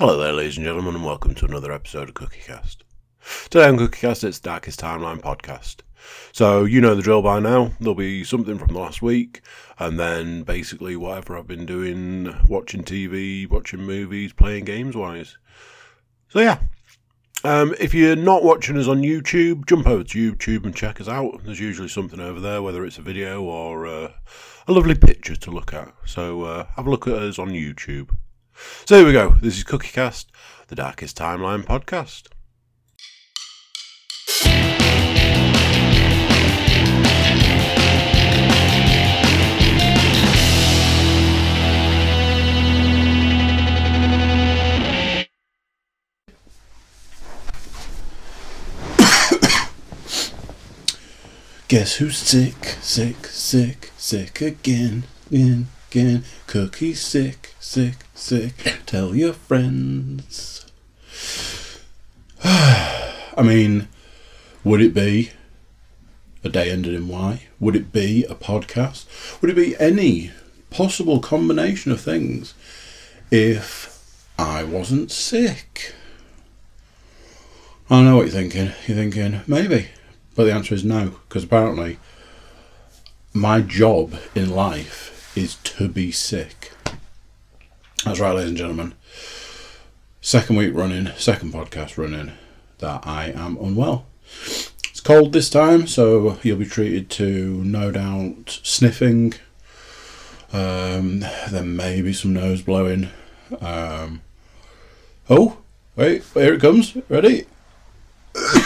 Hello there, ladies and gentlemen, and welcome to another episode of CookieCast. Today on CookieCast, it's Darkest Timeline podcast. So, you know the drill by now. There'll be something from the last week, and then basically whatever I've been doing watching TV, watching movies, playing games wise. So, yeah. Um, if you're not watching us on YouTube, jump over to YouTube and check us out. There's usually something over there, whether it's a video or uh, a lovely picture to look at. So, uh, have a look at us on YouTube. So here we go. This is CookieCast, the Darkest Timeline podcast. Guess who's sick, sick, sick, sick again, again, again. Cookie sick, sick, sick. Tell your friends. I mean, would it be a day ended in Y? Would it be a podcast? Would it be any possible combination of things if I wasn't sick? I know what you're thinking. You're thinking, maybe. But the answer is no, because apparently my job in life is to be sick. That's right, ladies and gentlemen. Second week running, second podcast running, that I am unwell. It's cold this time, so you'll be treated to no doubt sniffing, um, may be some nose blowing. Um, oh, wait, here it comes. Ready? there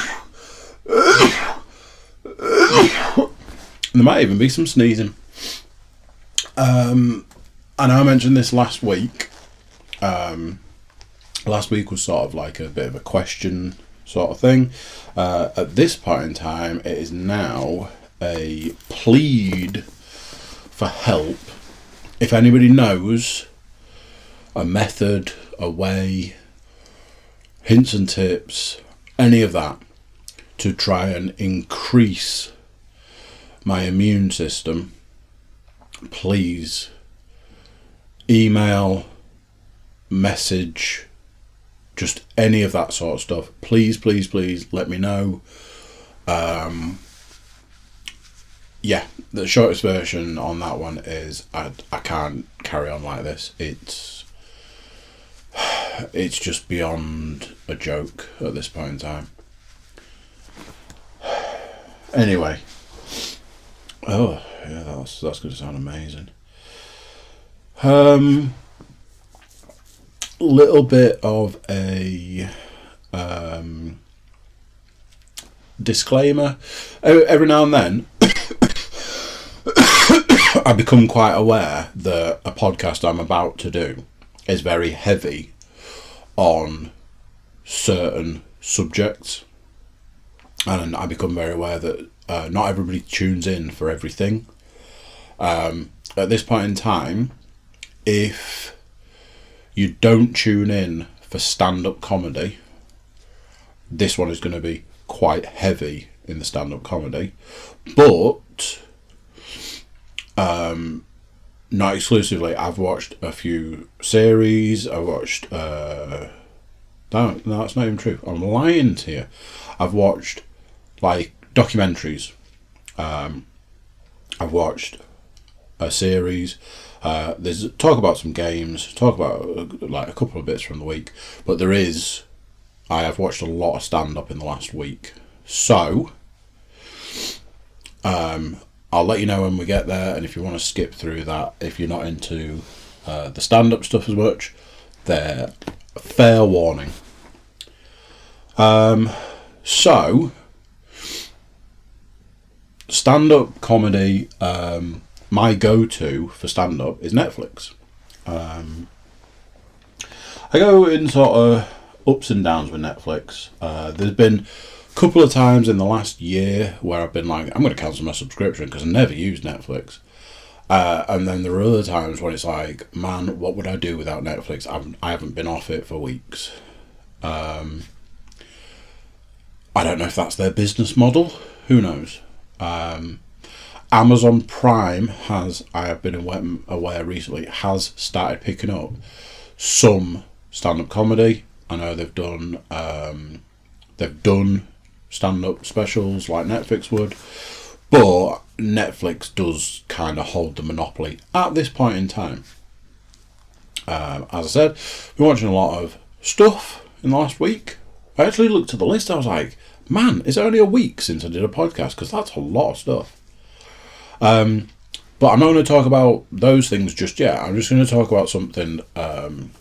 might even be some sneezing. Um, Know I mentioned this last week. Um, last week was sort of like a bit of a question sort of thing. Uh, at this point in time, it is now a plead for help. If anybody knows a method, a way, hints and tips, any of that to try and increase my immune system, please email, message, just any of that sort of stuff. Please, please, please let me know. Um, yeah, the shortest version on that one is I, I can't carry on like this. It's it's just beyond a joke at this point in time. Anyway, oh yeah, that's that's going to sound amazing. Um, little bit of a um, disclaimer. Every now and then, I become quite aware that a podcast I'm about to do is very heavy on certain subjects, and I become very aware that uh, not everybody tunes in for everything. Um, at this point in time, if you don't tune in for stand up comedy, this one is going to be quite heavy in the stand up comedy, but um, not exclusively. I've watched a few series. I watched. Uh, no, no, that's not even true. I'm lying to you. I've watched like documentaries. Um, I've watched a series. Uh, there's talk about some games, talk about uh, like a couple of bits from the week, but there is. I have watched a lot of stand up in the last week, so um, I'll let you know when we get there. And if you want to skip through that, if you're not into uh, the stand up stuff as much, there, fair warning. Um, so stand up comedy. Um, my go to for stand up is Netflix. Um, I go in sort of ups and downs with Netflix. Uh, there's been a couple of times in the last year where I've been like, I'm going to cancel my subscription because I never use Netflix. Uh, and then there are other times when it's like, man, what would I do without Netflix? I've, I haven't been off it for weeks. Um, I don't know if that's their business model. Who knows? Um, Amazon Prime has, I have been aware, aware recently, has started picking up some stand-up comedy. I know they've done um, they've done stand-up specials like Netflix would, but Netflix does kind of hold the monopoly at this point in time. Um, as I said, been watching a lot of stuff in the last week. I actually looked at the list. I was like, man, it's only a week since I did a podcast because that's a lot of stuff. Um, but I'm not going to talk about those things just yet. I'm just going to talk about something um,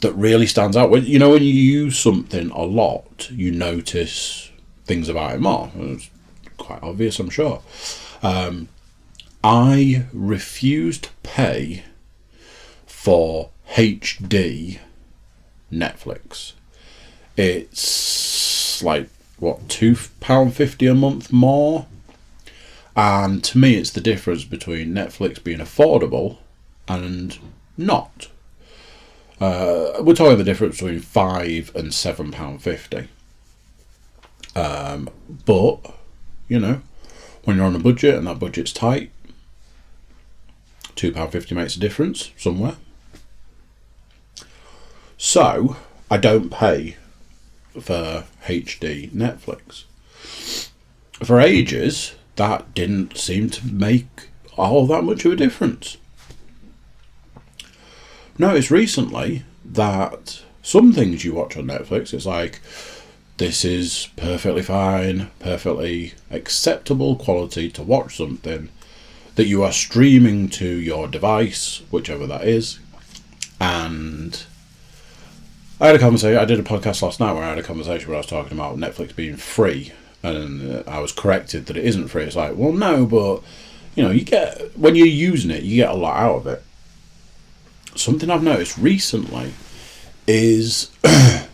that really stands out. When you know when you use something a lot, you notice things about it more. It's quite obvious, I'm sure. Um, I refuse to pay for HD Netflix. It's like what two pound fifty a month more, and to me, it's the difference between Netflix being affordable and not. Uh, we're talking the difference between five and seven pound fifty. Um, but you know, when you're on a budget and that budget's tight, two pound fifty makes a difference somewhere. So I don't pay for HD Netflix. For ages, that didn't seem to make all that much of a difference. Notice recently that some things you watch on Netflix, it's like this is perfectly fine, perfectly acceptable quality to watch something that you are streaming to your device, whichever that is, and I had a conversation. I did a podcast last night where I had a conversation where I was talking about Netflix being free, and uh, I was corrected that it isn't free. It's like, well, no, but you know, you get when you're using it, you get a lot out of it. Something I've noticed recently is that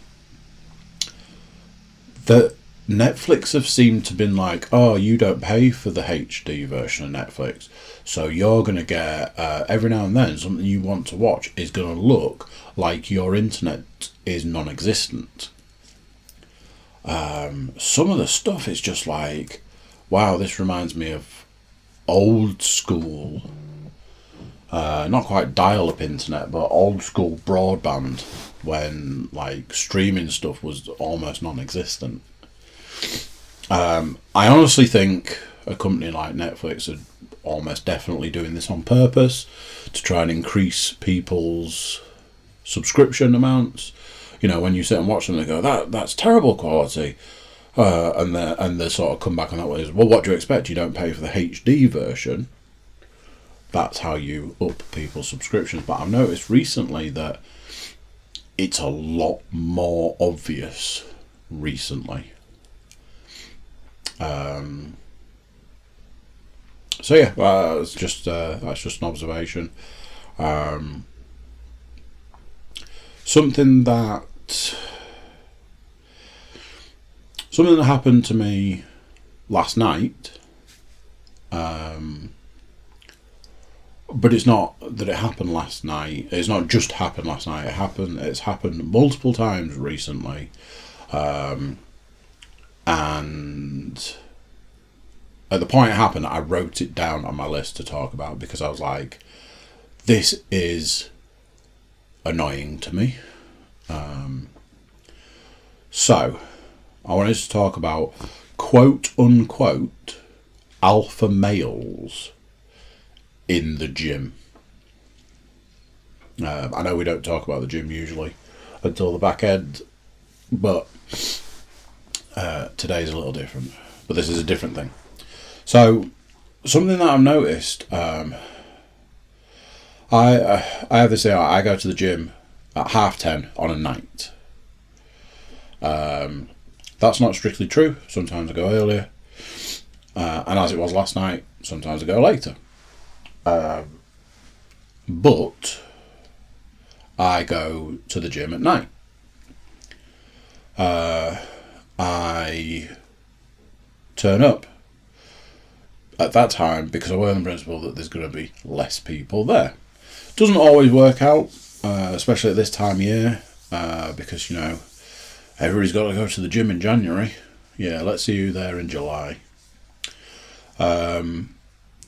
Netflix have seemed to been like, oh, you don't pay for the HD version of Netflix, so you're gonna get uh, every now and then something you want to watch is gonna look like your internet is non-existent. Um, some of the stuff is just like, wow, this reminds me of old school, uh, not quite dial-up internet, but old school broadband when like streaming stuff was almost non-existent. Um, I honestly think a company like Netflix are almost definitely doing this on purpose to try and increase people's subscription amounts. You know, when you sit and watch them, they go, "That that's terrible quality," uh, and they and they sort of come back on that way. Well, what do you expect? You don't pay for the HD version. That's how you up people's subscriptions. But I've noticed recently that it's a lot more obvious recently. Um, so yeah, well, it's just uh, that's just an observation. Um, something that something that happened to me last night. Um, but it's not that it happened last night. It's not just happened last night. It happened. It's happened multiple times recently, um, and at the point it happened, I wrote it down on my list to talk about because I was like, "This is annoying to me." Um, so, I wanted to talk about quote unquote alpha males in the gym. Uh, I know we don't talk about the gym usually until the back end, but uh, today's a little different. But this is a different thing. So, something that I've noticed, um, I uh, I have this. I go to the gym at half ten on a night. Um, that's not strictly true. Sometimes I go earlier, uh, and as it was last night, sometimes I go later. Um, but I go to the gym at night. Uh, I turn up at that time because I work on the principle that there's going to be less people there. Doesn't always work out, uh, especially at this time of year, uh, because you know everybody's got to go to the gym in January. Yeah, let's see you there in July. Um,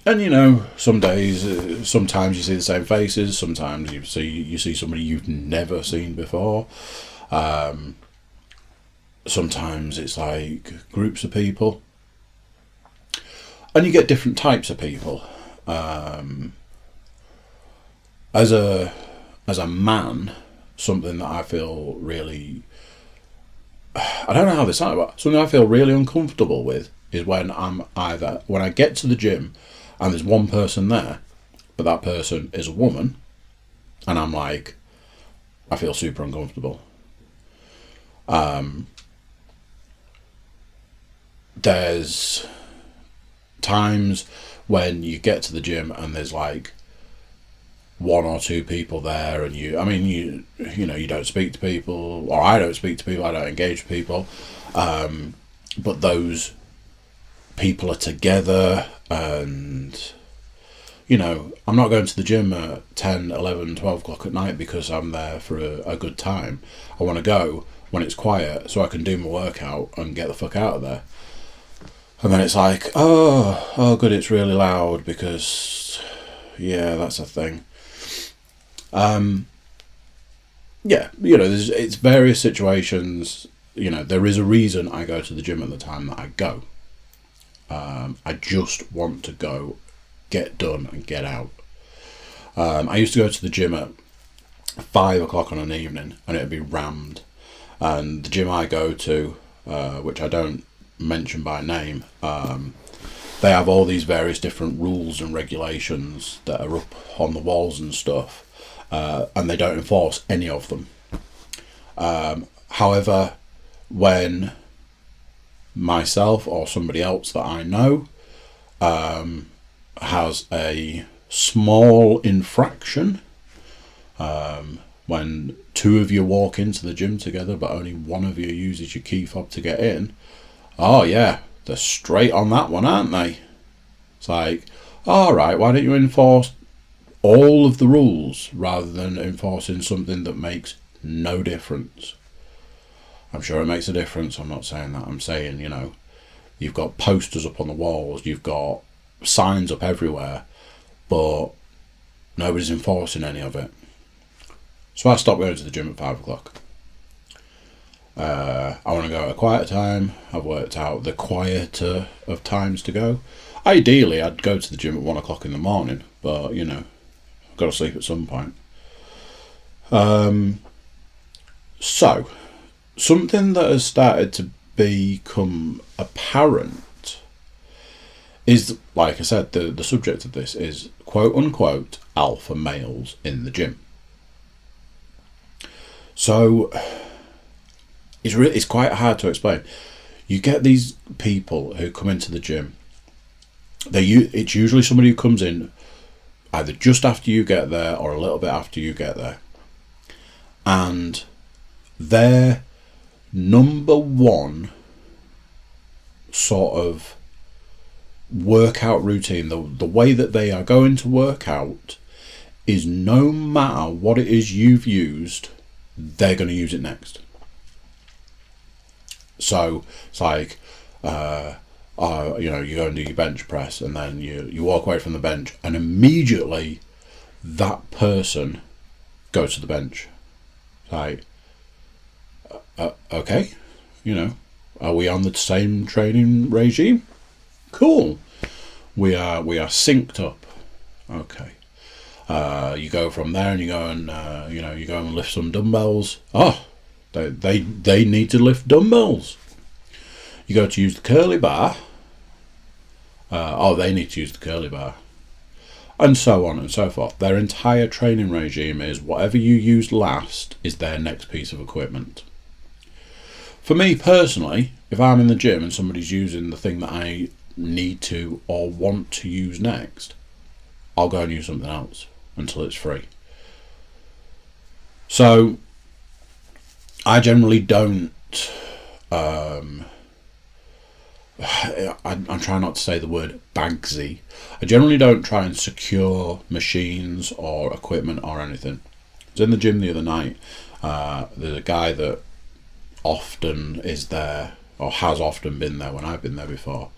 and you know, some days, uh, sometimes you see the same faces. Sometimes you see you see somebody you've never seen before. Um, sometimes it's like groups of people, and you get different types of people. Um, as a as a man, something that I feel really I don't know how this sounds, but something I feel really uncomfortable with is when I'm either when I get to the gym and there's one person there, but that person is a woman, and I'm like, I feel super uncomfortable. Um, there's times when you get to the gym and there's like one or two people there and you i mean you you know you don't speak to people or i don't speak to people i don't engage people um, but those people are together and you know i'm not going to the gym at 10 11 12 o'clock at night because i'm there for a, a good time. I want to go when it's quiet so i can do my workout and get the fuck out of there. And then it's like oh oh good it's really loud because yeah that's a thing um yeah you know it's various situations you know there is a reason i go to the gym at the time that i go um, I just want to go, get done, and get out. Um, I used to go to the gym at five o'clock on an evening, and it'd be rammed. And the gym I go to, uh, which I don't mention by name, um, they have all these various different rules and regulations that are up on the walls and stuff, uh, and they don't enforce any of them. Um, however, when myself or somebody else that I know um, has a small infraction um, when two of you walk into the gym together but only one of you uses your key fob to get in, oh yeah, they're straight on that one, aren't they? It's like, alright, why don't you enforce all of the rules rather than enforcing something that makes no difference? I'm sure it makes a difference. I'm not saying that. I'm saying, you know, you've got posters up on the walls, you've got signs up everywhere, but nobody's enforcing any of it. So I stopped going to the gym at five o'clock. Uh, I want to go at a quiet time. I've worked out the quieter of times to go. Ideally, I'd go to the gym at one o'clock in the morning, but you know, got to sleep at some point. Um, so, something that has started to become apparent is, like I said, the, the subject of this is quote unquote alpha males in the gym. So it's really it's quite hard to explain. You get these people who come into the gym. They it's usually somebody who comes in either just after you get there or a little bit after you get there, and they're number one sort of workout routine, the, the way that they are going to work out is no matter what it is you've used, they're going to use it next. So it's like, uh, uh, you know, you go and do your bench press, and then you, you walk away from the bench, and immediately that person goes to the bench. Like, uh, okay, you know, are we on the same training regime? Cool. We are we are synced up. Okay. Uh, you go from there and you go and uh, you know you go and lift some dumbbells. Oh, they they they need to lift dumbbells. You go to use the curly bar. Uh, oh, they need to use the curly bar, and so on and so forth. Their entire training regime is whatever you used last is their next piece of equipment. For me personally, if I'm in the gym and somebody's using the thing that I need to or want to use next, I'll go and use something else until it's free. So I generally don't. Um, I'm trying not to say the word bagsy. I generally don't try and secure machines or equipment or anything. I was in the gym the other night. Uh, there's a guy that often is there or has often been there when I've been there before.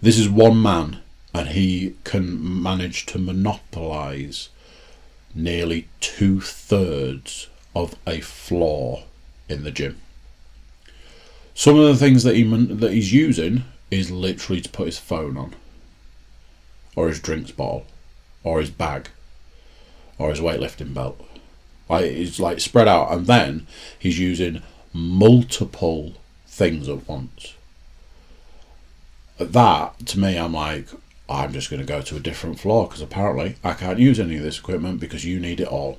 This is one man and he can manage to monopolize nearly two thirds of a floor in the gym. Some of the things that he that he's using is literally to put his phone on, or his drinks bottle, or his bag, or his weightlifting belt. Like it's like spread out, and then he's using multiple things at once. That to me, I'm like, I'm just going to go to a different floor because apparently I can't use any of this equipment because you need it all.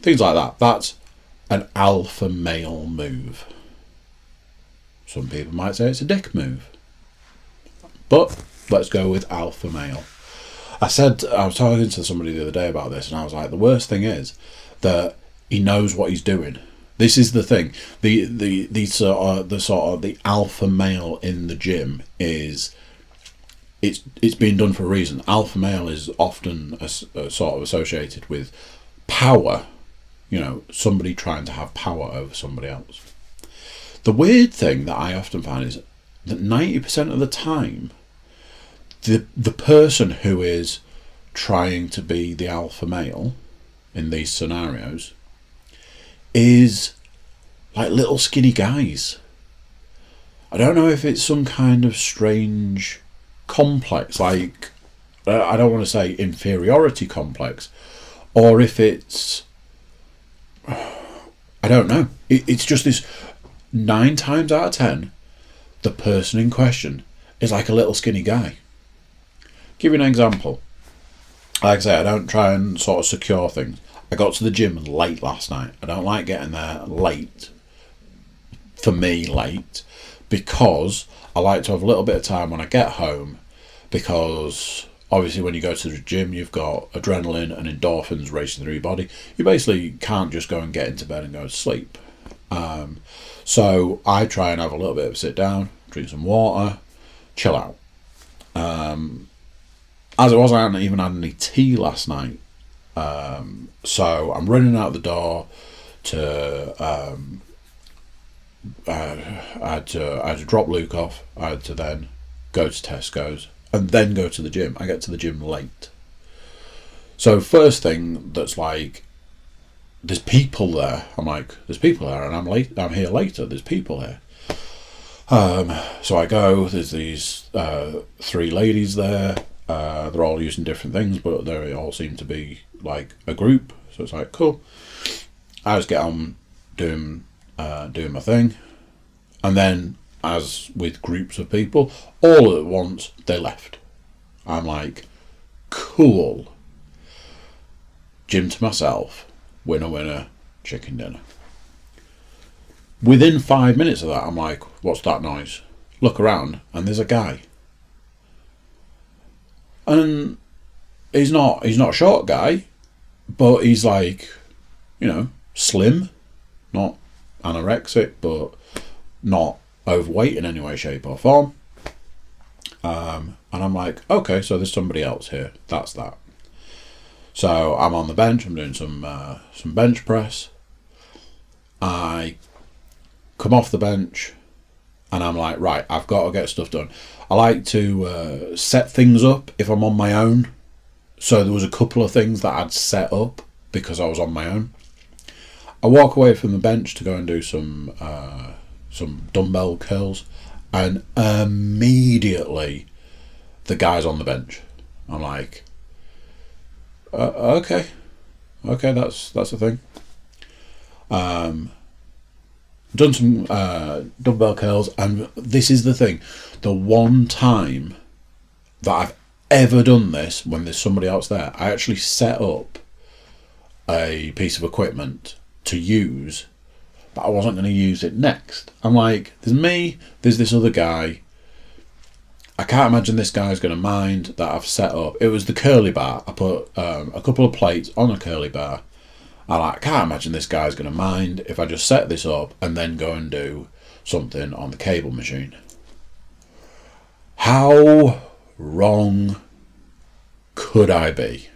Things like that. That's an alpha male move. Some people might say it's a dick move. But let's go with alpha male. I said I was talking to somebody the other day about this, and I was like, the worst thing is that he knows what he's doing. This is the thing. The the the sort of, the sort of the alpha male in the gym is it's it's being done for a reason. Alpha male is often a, a uh, sort of associated with power. You know, somebody trying to have power over somebody else. The weird thing that I often find is that ninety percent of the time the the person who is trying to be the alpha male in these scenarios is like little skinny guys. I don't know if it's some kind of strange complex, like uh, I don't want to say inferiority complex, or if it's I don't know. It, it's just this nine times out of ten, the person in question is like a little skinny guy. Give you an example. Like I say, I don't try and sort of secure things. I got to the gym late last night. I don't like getting there late. For me, late. Because I like to have a little bit of time when I get home. Because obviously, when you go to the gym, you've got adrenaline and endorphins racing through your body. You basically can't just go and get into bed and go to sleep. Um, so I try and have a little bit of a sit down, drink some water, chill out. Um, as it was, I hadn't even had any tea last night. Um, so I'm running out the door to. Um, uh, I had to I had to drop Luke off. I had to then go to Tesco's and then go to the gym. I get to the gym late. So first thing that's like, there's people there. I'm like, there's people there, and I'm late. I'm here later. There's people here. Um, so I go. There's these uh, three ladies there. Uh, they're all using different things, but they all seem to be like a group. So it's like cool. I just get on doing uh, doing my thing, and then as with groups of people, all at once they left. I'm like, cool. Gym to myself, winner winner, chicken dinner. Within five minutes of that, I'm like, what's that noise? Look around, and there's a guy and he's not he's not a short guy, but he's like, you know, slim, not anorexic, but not overweight in any way, shape, or form. Um, and I'm like, okay, so there's somebody else here. That's that. So I'm on the bench. I'm doing some uh, some bench press. I come off the bench, and I'm like, right, I've got to get stuff done. I like to uh, set things up if I'm on my own. So there was a couple of things that I'd set up because I was on my own. I walk away from the bench to go and do some uh, some dumbbell curls, and immediately the guy's on the bench. I'm like, uh, okay, okay, that's that's a thing. Um, done some uh, dumbbell curls, and this is the thing: the one time that I've ever done this when there's somebody else there, I actually set up a piece of equipment to use, but I wasn't going to use it next. I'm like, there's me, there's this other guy. I can't imagine this guy's going to mind that I've set up. It was the curly bar. I put um, a couple of plates on a curly bar I like, can't imagine this guy's going to mind if I just set this up and then go and do something on the cable machine. How wrong could I be?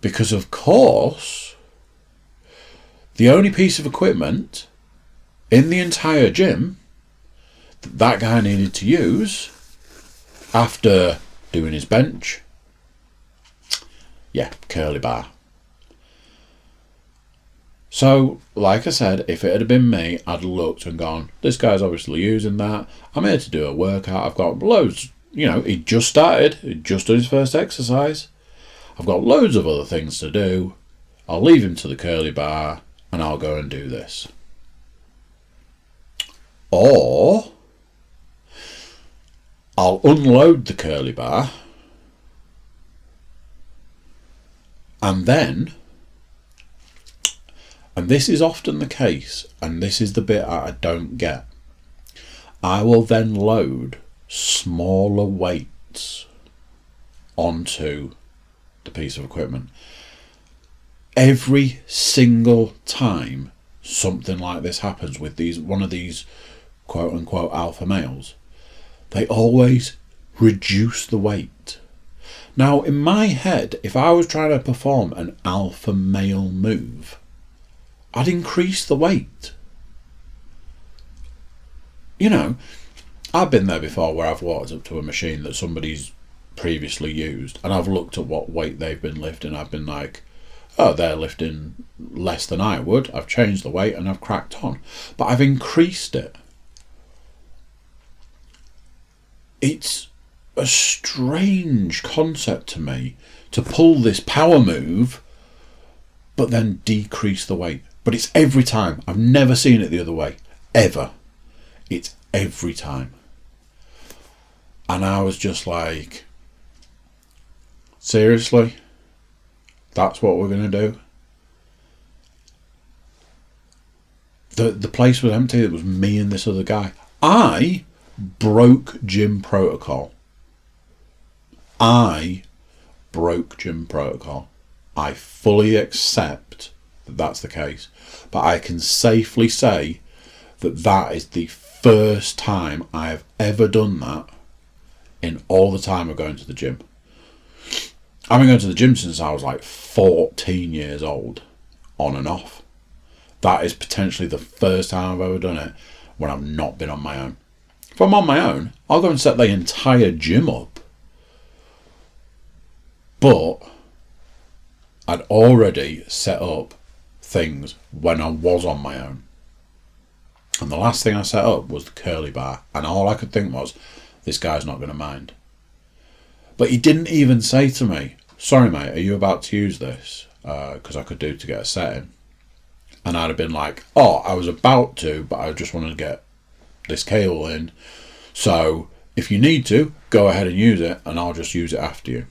Because, of course, the only piece of equipment in the entire gym that guy needed to use after doing his bench, yeah, curly bar. So, like I said, if it had been me, I'd looked and gone, this guy's obviously using that. I'm here to do a workout. I've got loads, you know, he just started, he just did his first exercise. I've got loads of other things to do. I'll leave him to the curly bar and I'll go and do this. Or I'll unload the curly bar and then, and this is often the case, and this is the bit I don't get, I will then load smaller weights onto the piece of equipment. Every single time something like this happens with these one of these quote unquote alpha males, they always reduce the weight. Now, in my head, if I was trying to perform an alpha male move, I'd increase the weight. You know, I've been there before where I've walked up to a machine that somebody's previously used and I've looked at what weight they've been lifting. I've been like, oh, they're lifting less than I would. I've changed the weight and I've cracked on. But I've increased it. It's a strange concept to me to pull this power move but then decrease the weight. But it's every time. I've never seen it the other way. Ever. It's every time. And I was just like, seriously? That's what we're going to do? The, the place was empty. It was me and this other guy. I broke gym protocol. I broke gym protocol. I fully accept that that's the case. But I can safely say that that is the first time I have ever done that in all the time of going to the gym. I've been going to the gym since I was like 14 years old, on and off. That is potentially the first time I've ever done it when I've not been on my own. If I'm on my own, I'll go and set the entire gym up. But I'd already set up things when I was on my own. And the last thing I set up was the curly bar, and all I could think was, this guy's not going to mind. But he didn't even say to me, sorry, mate, are you about to use this? Because uh, I could do to get a setting. And I'd have been like, oh, I was about to, but I just wanted to get this cable in. So if you need to, go ahead and use it, and I'll just use it after you.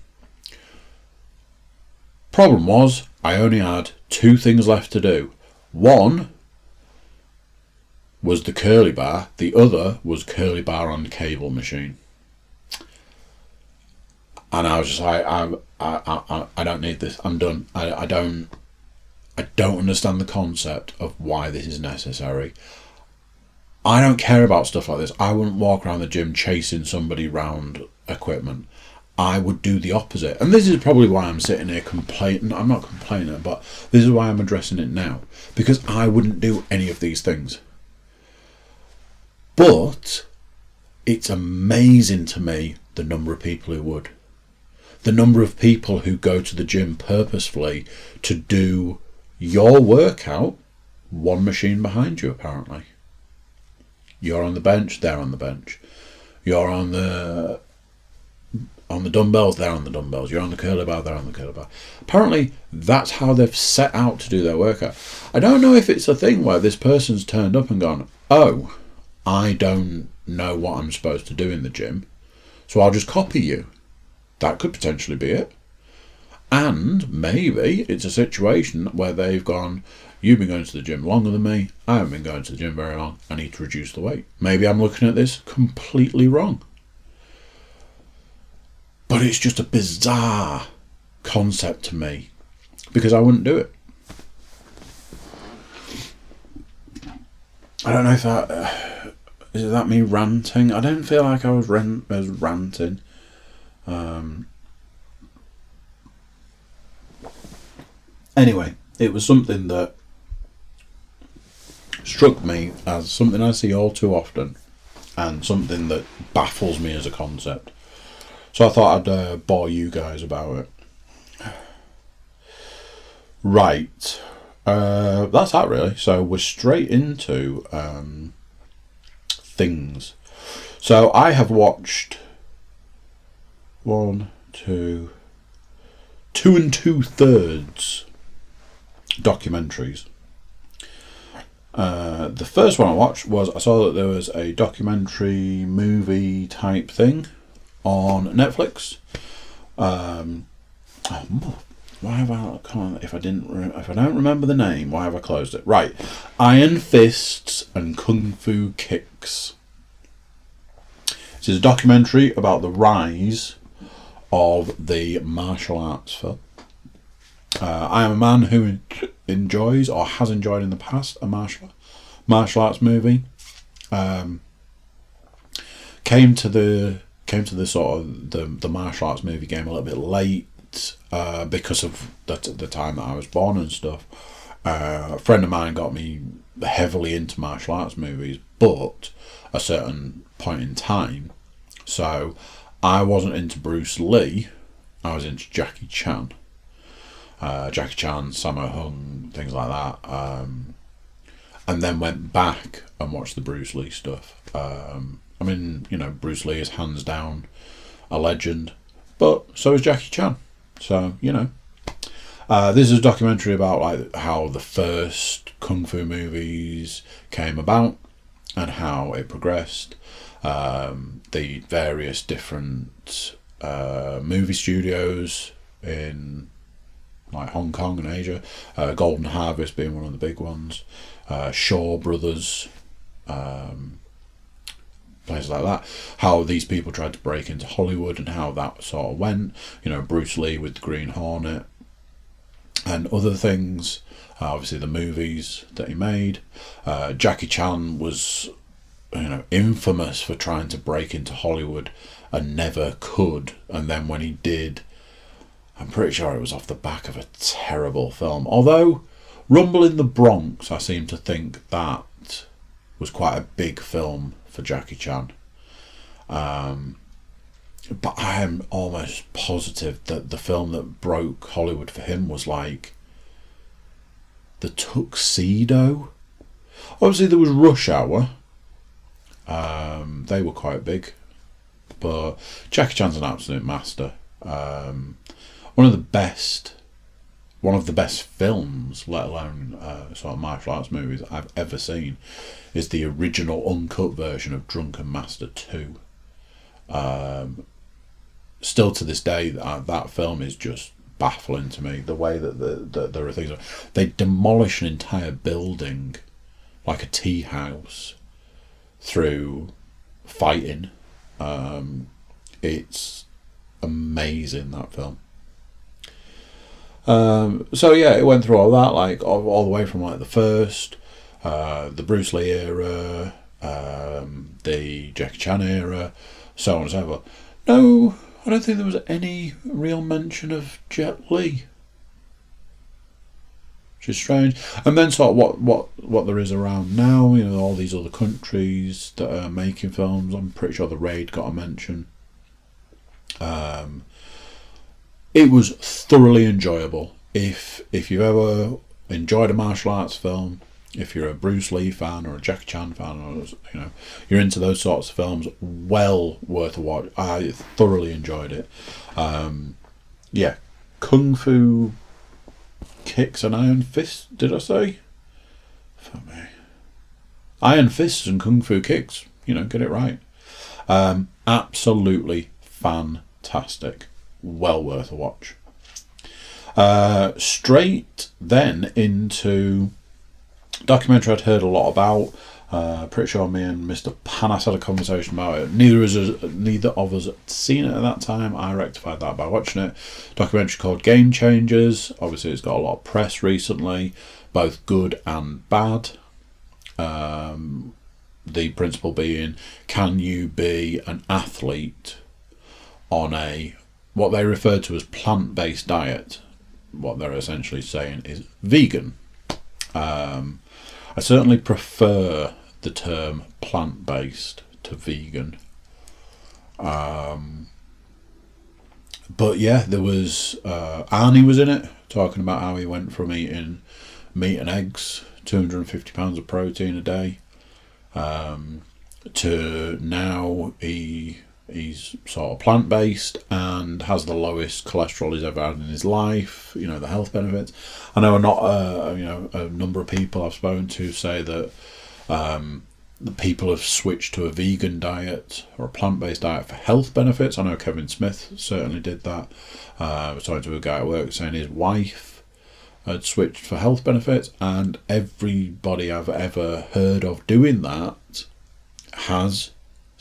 Problem was, I only had two things left to do. One was the curly bar, the other was curly bar on cable machine. And I was just like, I, I, I, I don't need this. I'm done. I, I don't, I don't understand the concept of why this is necessary. I don't care about stuff like this. I wouldn't walk around the gym chasing somebody round equipment. I would do the opposite. And this is probably why I'm sitting here complaining. I'm not complaining, but this is why I'm addressing it now. Because I wouldn't do any of these things. But it's amazing to me the number of people who would. The number of people who go to the gym purposefully to do your workout, one machine behind you, apparently. You're on the bench, they're on the bench. You're on the on the dumbbells, they're on the dumbbells. You're on the curler bar, they're on the curler bar. Apparently, that's how they've set out to do their workout. I don't know if it's a thing where this person's turned up and gone, oh, I don't know what I'm supposed to do in the gym, so I'll just copy you. That could potentially be it. And maybe it's a situation where they've gone, You've been going to the gym longer than me. I haven't been going to the gym very long. I need to reduce the weight. Maybe I'm looking at this completely wrong. But it's just a bizarre concept to me because I wouldn't do it. I don't know if that uh, is that me ranting. I don't feel like I was, was ranting. Um, anyway, it was something that struck me as something I see all too often and something that baffles me as a concept. So I thought I'd uh, bore you guys about it. Right. Uh, that's that really. So we're straight into um, things. So I have watched one, two, two and two thirds documentaries. Uh, the first one I watched was I saw that there was a documentary movie type thing on Netflix. Um, oh, why have I come on if I didn't if I don't remember the name? Why have I closed it? Right, Iron Fists and Kung Fu Kicks. This is a documentary about the rise of the martial arts film. Uh, I am a man who enjoys or has enjoyed in the past a martial martial arts movie. Um, came to the came to the sort of the the martial arts movie game a little bit late uh, because of the, the time that I was born and stuff. Uh, a friend of mine got me heavily into martial arts movies, but a certain point in time. So I wasn't into Bruce Lee, I was into Jackie Chan. Uh, Jackie Chan, Sammo Hung, things like that. Um, and then went back and watched the Bruce Lee stuff. Um, I mean, you know, Bruce Lee is hands down a legend, but so is Jackie Chan. So you know, uh, this is a documentary about like how the first kung fu movies came about and how it progressed. Um, the various different uh, movie studios in like Hong Kong and Asia, uh, Golden Harvest being one of the big ones, uh, Shaw Brothers, um, places like that. How these people tried to break into Hollywood and how that sort of went. You know, Bruce Lee with the Green Hornet and other things. Uh, obviously, the movies that he made. Uh, Jackie Chan was, you know, infamous for trying to break into Hollywood and never could. And then when he did, I'm pretty sure it was off the back of a terrible film. Although Rumble in the Bronx, I seem to think that was quite a big film for Jackie Chan. Um, but I am almost positive that the film that broke Hollywood for him was like The Tuxedo. Obviously, there was Rush Hour. Um, they were quite big. But Jackie Chan's an absolute master. Um, one of the best one of the best films, let alone uh, sort of martial arts movies I've ever seen, is the original uncut version of Drunken Master Two. Um, still to this day, that, that film is just baffling to me. The way that the, the, there are things they demolish an entire building, like a tea house, through fighting. Um, it's amazing that film. Um, so yeah, it went through all that, like all, all the way from like the first, uh, the Bruce Lee era, um, the Jackie Chan era, so on and so forth. No, I don't think there was any real mention of Jet Li. Which is strange. And then sort of what, what, what there is around now, you know, all these other countries that are making films. I'm pretty sure the Raid got a mention. Um, it was thoroughly enjoyable. If if you've ever enjoyed a martial arts film, if you're a Bruce Lee fan or a Jackie Chan fan, or you know you're into those sorts of films, well worth a watch. I thoroughly enjoyed it. Um, yeah, Kung Fu kicks and Iron Fists. Did I say? For me, Iron Fists and Kung Fu kicks. You know, get it right. Um, absolutely fantastic well worth a watch. Uh, straight then into documentary I'd heard a lot about. Uh, pretty sure me and Mr. Panas had a conversation about it. Neither of us, neither of us had seen it at that time. I rectified that by watching it. Documentary called Game Changers. Obviously, it's got a lot of press recently, both good and bad. Um, the principle being, can you be an athlete on a what they refer to as plant based diet, what they're essentially saying is vegan. Um, I certainly prefer the term plant based to vegan. Um, but yeah, there was uh, Arnie was in it talking about how he went from eating meat and eggs, two hundred and fifty pounds of protein a day, um, to now he he's sort of plant based and has the lowest cholesterol he's ever had in his life. You know the health benefits. I know not uh, you know a number of people I've spoken to say that um, the people have switched to a vegan diet or a plant based diet for health benefits. I know Kevin Smith certainly did that. Uh, I was talking to a guy at work saying his wife had switched for health benefits, and everybody I've ever heard of doing that has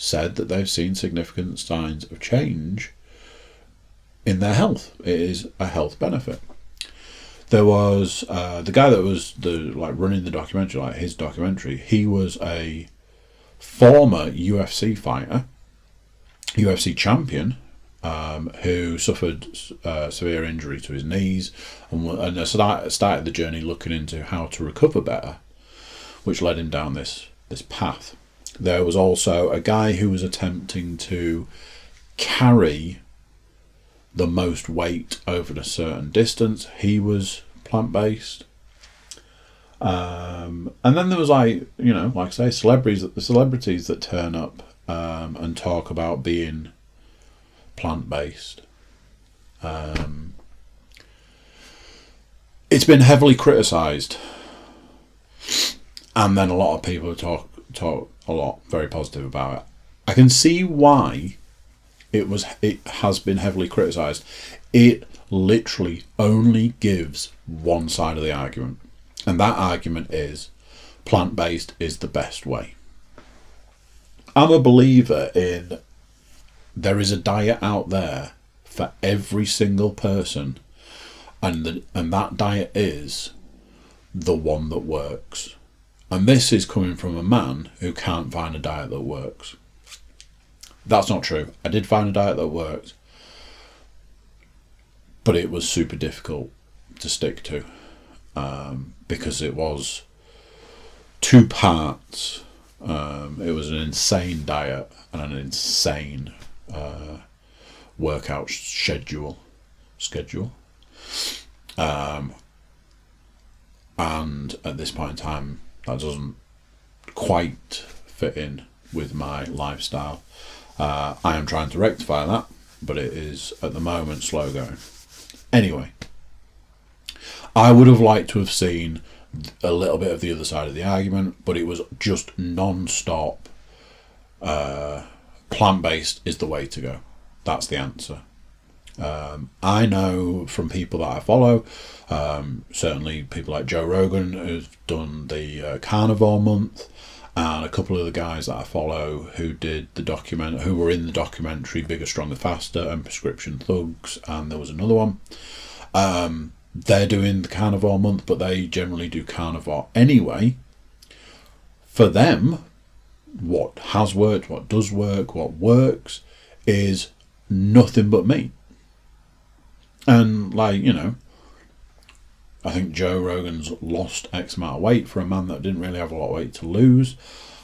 said that they've seen significant signs of change in their health. It is a health benefit. There was uh, the guy that was the like running the documentary, like his documentary. He was a former UFC fighter, UFC champion, um, who suffered uh, severe injury to his knees and, and started the journey looking into how to recover better, which led him down this this path. There was also a guy who was attempting to carry the most weight over a certain distance. He was plant based. Um, and then there was like you know, like I say, celebrities the celebrities that turn up um, and talk about being plant based. Um, it's been heavily criticised, and then a lot of people talk talk a lot very positive about it. I can see why it was it has been heavily criticised. It literally only gives one side of the argument. And that argument is plant based is the best way. I'm a believer in there is a diet out there for every single person, and, the, and that diet is the one that works. And this is coming from a man who can't find a diet that works. That's not true. I did find a diet that worked, but it was super difficult to stick to um, because it was two parts. Um, it was an insane diet and an insane uh, workout schedule. Schedule. Um, and at this point in time, that doesn't quite fit in with my lifestyle. Uh, I am trying to rectify that, but it is at the moment slow going. Anyway, I would have liked to have seen a little bit of the other side of the argument, but it was just non stop. Uh, Plant based is the way to go. That's the answer. Um, I know from people that I follow, um, certainly people like Joe Rogan, who's done the uh, Carnivore Month, and a couple of the guys that I follow who did the document, who were in the documentary Bigger, Stronger, Faster, and Prescription Thugs, and there was another one. Um, they're doing the carnivore month, but they generally do carnivore anyway. For them, what has worked, what does work, what works is nothing but meat. And, like, you know, I think Joe Rogan's lost X amount of weight for a man that didn't really have a lot of weight to lose.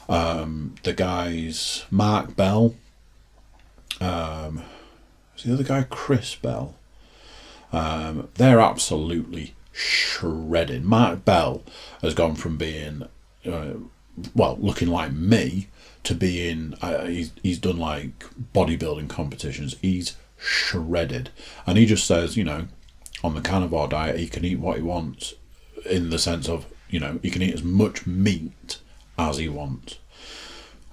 Um, the guys, Mark Bell, um, is the other guy Chris Bell? Um, they're absolutely shredded. Mark Bell has gone from being, uh, well, looking like me to being, uh, he's, he's done like bodybuilding competitions. He's shredded. And he just says, you know, on the carnivore diet, he can eat what he wants in the sense of, you know, he can eat as much meat as he wants.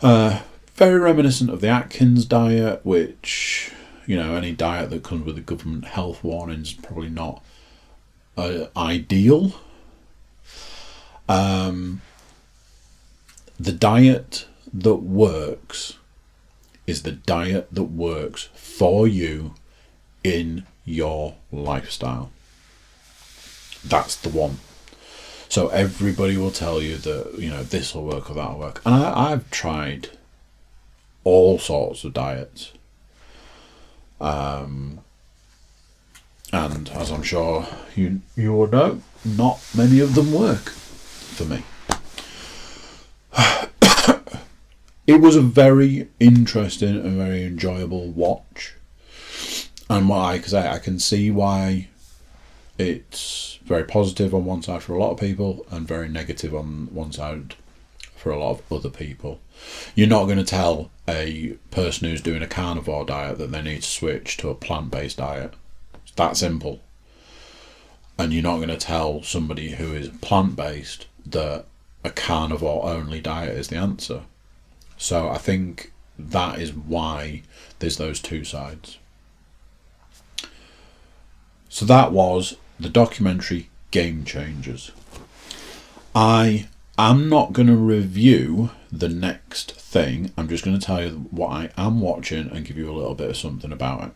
Uh, very reminiscent of the Atkins diet, which you know, any diet that comes with a government health warning is probably not uh, ideal. Um, the diet that works is the diet that works for you in your lifestyle. That's the one. So everybody will tell you that you know this will work or that will work, and I, I've tried all sorts of diets. Um, and as I'm sure you you will know, not many of them work for me. it was a very interesting and very enjoyable watch. and like I I can see why it's very positive on one side for a lot of people and very negative on one side for a lot of other people. You're not going to tell a person who's doing a carnivore diet that they need to switch to a plant based diet. It's that simple. And you're not going to tell somebody who is plant based that a carnivore only diet is the answer. So I think that is why there's those two sides. So that was the documentary Game Changers. I am not going to review the next thing. I'm just going to tell you what I am watching and give you a little bit of something about it.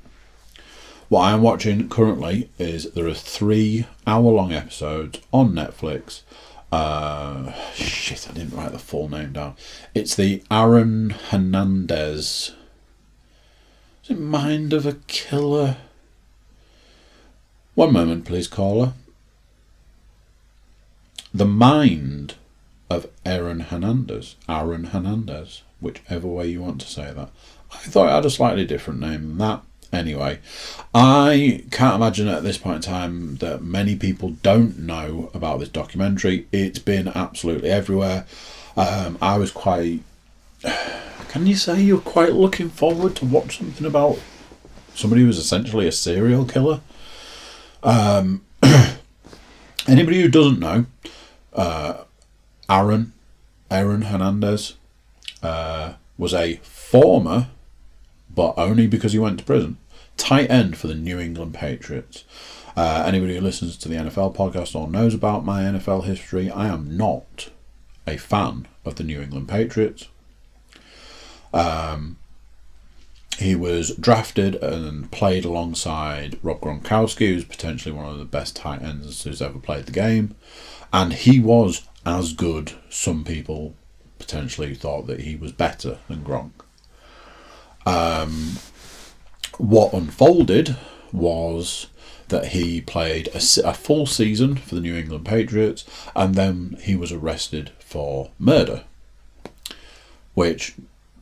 What I am watching currently is there are three hour long episodes on Netflix. Uh, shit, I didn't write the full name down. It's the Aaron Hernandez. Is it Mind of a Killer? One moment, please, caller. The Mind of Aaron Hernandez. Aaron Hernandez, whichever way you want to say that. I thought it had a slightly different name than that. Anyway, I can't imagine at this point in time that many people don't know about this documentary. It's been absolutely everywhere. Um, I was quite. Can you say you're quite looking forward to watch something about somebody who's essentially a serial killer? Um, anybody who doesn't know, uh, Aaron, Aaron Hernandez, uh, was a former, but only because he went to prison, tight end for the New England Patriots. Uh, anybody who listens to the NFL podcast or knows about my NFL history, I am not a fan of the New England Patriots. Um, he was drafted and played alongside Rob Gronkowski, who's potentially one of the best tight ends who's ever played the game. And he was as good. Some people potentially thought that he was better than Gronk. Um, what unfolded was that he played a, a, full season for the New England Patriots and then he was arrested for murder, which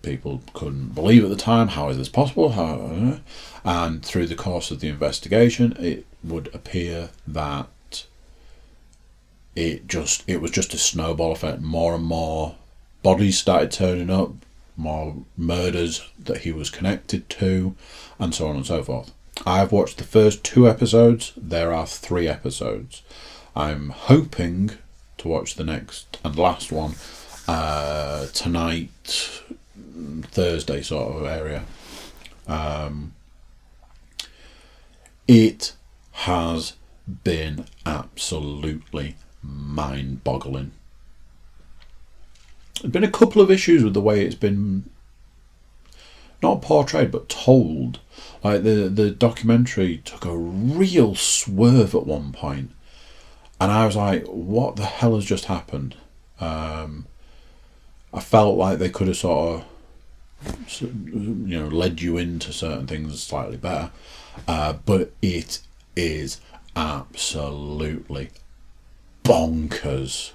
people couldn't believe at the time. How is this possible? How, and through the course of the investigation, it would appear that it just it was just a snowball effect. More and more bodies started turning up, more murders that he was connected to, and so on and so forth. I've watched the first two episodes. There are three episodes. I'm hoping to watch the next and last one uh, tonight, Thursday sort of area. Um, it has been absolutely mind boggling. There's been a couple of issues with the way it's been not portrayed but told. Like the the documentary took a real swerve at one point, and I was like, "What the hell has just happened?" Um, I felt like they could have sort of, you know, led you into certain things slightly better, uh, but it is absolutely bonkers.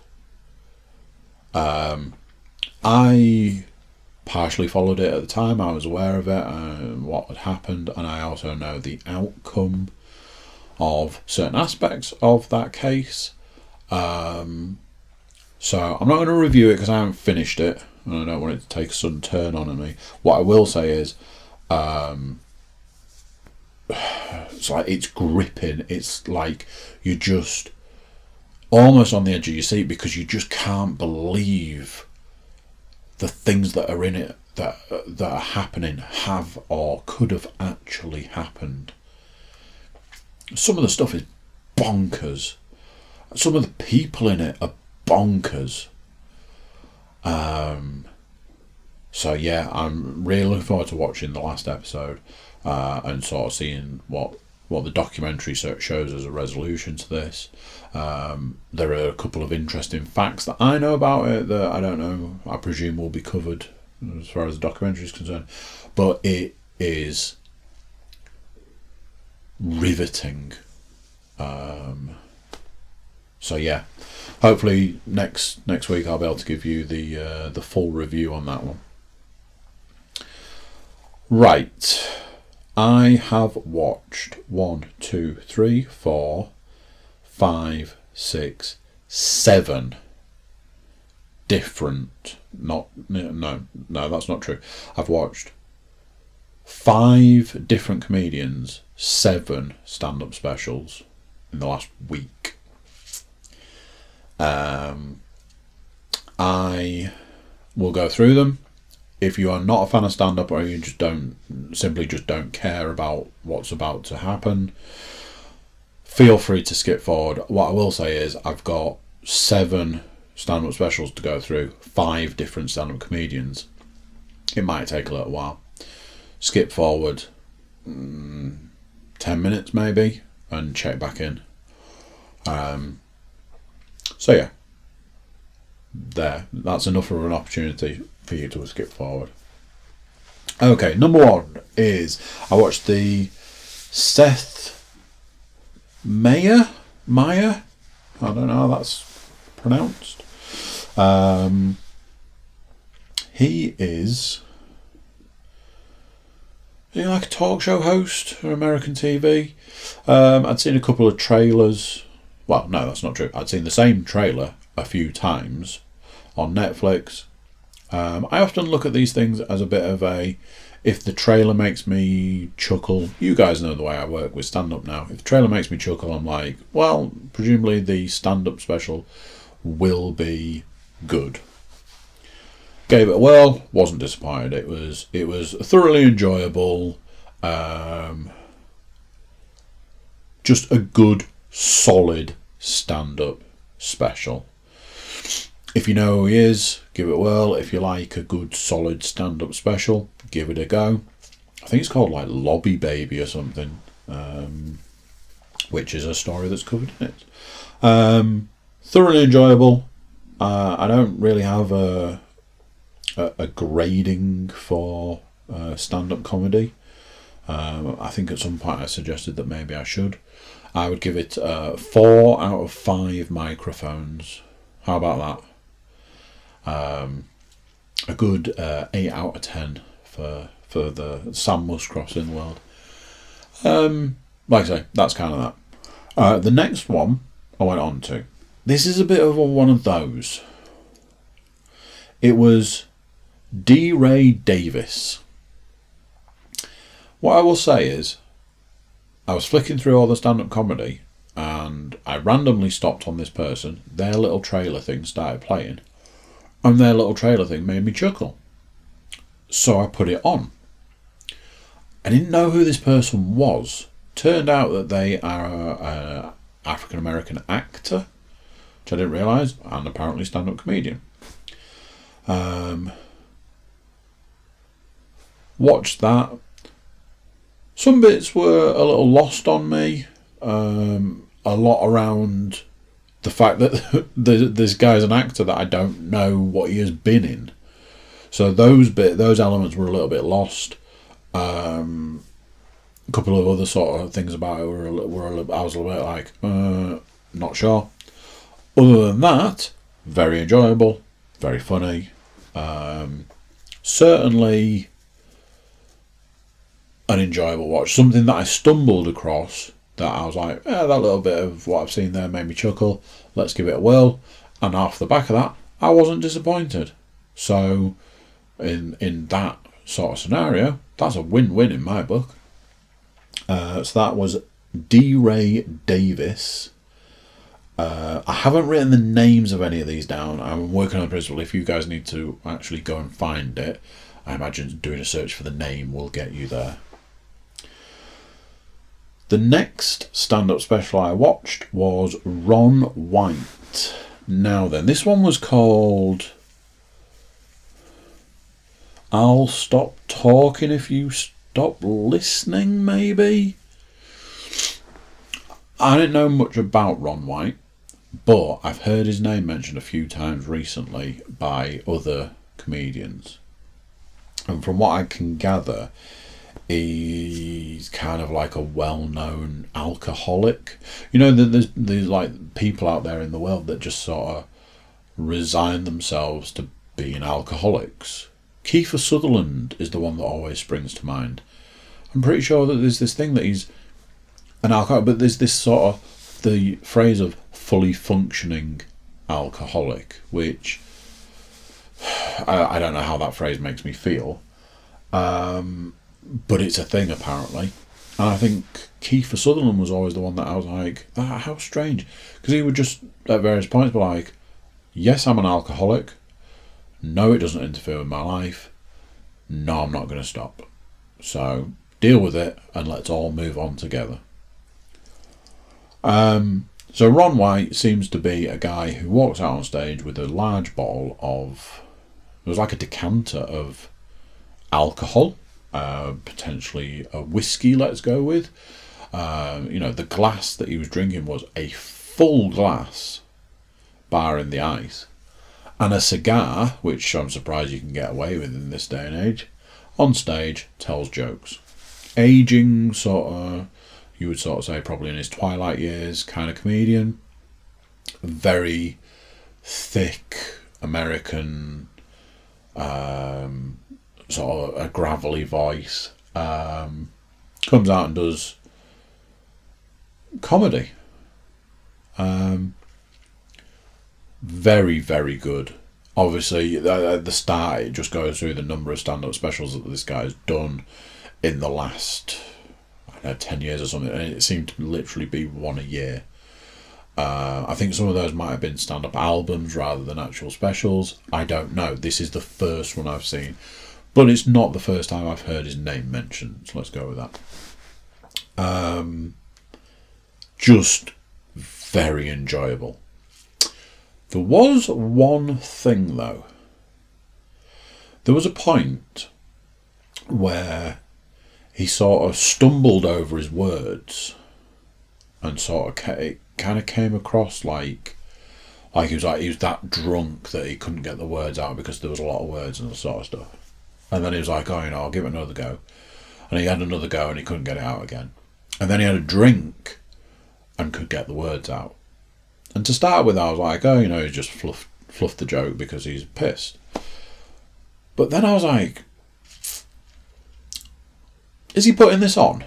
Um, I partially followed it at the time. I was aware of it and what had happened, and I also know the outcome of certain aspects of that case. Um, so I'm not going to review it because I haven't finished it, and I don't want it to take a sudden turn on me. What I will say is, um, it's like it's gripping. It's like you're just almost on the edge of your seat because you just can't believe the things that are in it that that are happening have or could have actually happened. Some of the stuff is bonkers. Some of the people in it are bonkers. Um, so yeah, I'm really looking forward to watching the last episode uh, and sort of seeing what what the documentary shows as a resolution to this. Um, there are a couple of interesting facts that I know about it that I don't know, I presume will be covered as far as the documentary is concerned. But it is riveting. Um, so yeah, hopefully next next week I'll be able to give you the uh, the full review on that one. Right. I have watched one, two, three, four, five, six, seven different. Not no, no, that's not true. I've watched five different comedians, seven stand-up specials in the last week. Um, I will go through them. If you are not a fan of stand-up or you just don't simply just don't care about what's about to happen, feel free to skip forward. What I will say is I've got seven stand-up specials to go through, five different stand-up comedians. It might take a little while. Skip forward mm, ten minutes maybe and check back in. Um, so yeah, there. That's enough of an opportunity for you to skip forward. Okay, number one is I watched the Seth Meyer Meyer. I don't know how that's pronounced. Um, he is you know, like a talk show host for American TV. Um, I'd seen a couple of trailers. Well, no, that's not true. I'd seen the same trailer a few times on Netflix. Um, I often look at these things as a bit of a if the trailer makes me chuckle, you guys know the way I work with stand up now. If the trailer makes me chuckle, I'm like, well, presumably the stand up special will be good. Gave it a whirl, wasn't disappointed. It was it was thoroughly enjoyable. Um, just a good, solid stand up special. If you know who he is, give it a whirl. If you like a good, solid stand up special, give it a go. I think it's called like Lobby Baby or something, um, which is a story that's covered in it. Um, thoroughly enjoyable. Uh, I don't really have a, a, a grading for uh, stand up comedy. Um, I think at some point I suggested that maybe I should. I would give it uh, four out of five microphones. How about that? Um, a good uh, eight out of ten for for the Sam Muscross in the world. Um, like I say, that's kind of that. Uh, the next one I went on to. This is a bit of a, one of those. It was DeRay Davis. What I will say is, I was flicking through all the stand up comedy and I randomly stopped on this person. Their little trailer thing started playing and their little trailer thing made me chuckle. So I put it on. I didn't know who this person was. Turned out that they are an African American actor, which I didn't realise, and apparently stand up comedian. Um, watched that. Some bits were a little lost on me. Um, a lot around the fact that this guy's an actor that I don't know what he has been in. So those bit those elements were a little bit lost. Um, a couple of other sort of things about it were, were a little, I was a little bit like uh, not sure. Other than that, very enjoyable, very funny. Um, certainly an enjoyable watch. Something that I stumbled across that I was like, that little bit of what I've seen there made me chuckle. Let's give it a whirl. And off the back of that, I wasn't disappointed. So, in in that sort of scenario, that's a win-win in my book. Uh, so that was DeRay Davis. Uh, I haven't written the names of any of these down. I'm working on the principle. If you guys need to actually go and find it, I imagine doing a search for the name will get you there. The next stand up special I watched was Ron White. Now then, this one was called I'll Stop Talking If You Stop Listening, maybe? I don't know much about Ron White, but I've heard his name mentioned a few times recently by other comedians. And from what I can gather, he's kind of like a well-known alcoholic. You know, there's there's like people out there in the world that just sort of resign themselves to being alcoholics. Kiefer Sutherland is the one that always springs to mind. I'm pretty sure that there's this thing that he's an alcoholic, but there's this sort of the phrase of fully functioning alcoholic, which I, I don't know how that phrase makes me feel, um, but it's a thing apparently. And I think Kiefer Sutherland was always the one that I was like, ah, how strange. Because he would just, at various points, be like, yes, I'm an alcoholic. No, it doesn't interfere with my life. No, I'm not going to stop. So deal with it and let's all move on together. Um, so Ron White seems to be a guy who walks out on stage with a large bottle of, it was like a decanter of alcohol, uh, potentially a whiskey, let's go with. Uh, you know, the glass that he was drinking was a full glass, barring the ice, and a cigar, which I'm surprised you can get away with in this day and age, on stage tells jokes. Aging, sort of, you would sort of say probably in his twilight years, kind of comedian. Very thick American, um, sort of a gravelly voice. Um, comes out and does comedy. Um, very, very good. Obviously, at the start, it just goes through the number of stand up specials that this guy has done in the last I know, 10 years or something, and it seemed to literally be one a year. Uh, I think some of those might have been stand up albums rather than actual specials. I don't know. This is the first one I've seen. But it's not the first time I've heard his name mentioned, so let's go with that. Um, just very enjoyable. There was one thing though. There was a point where he sort of stumbled over his words and sort of it kind of came across like like he was like he was that drunk that he couldn't get the words out because there was a lot of words and that sort of stuff. And then he was like, oh, you know, I'll give it another go. And he had another go and he couldn't get it out again. And then he had a drink and could get the words out. And to start with, I was like, oh, you know, he just fluffed, fluffed the joke because he's pissed. But then I was like, is he putting this on?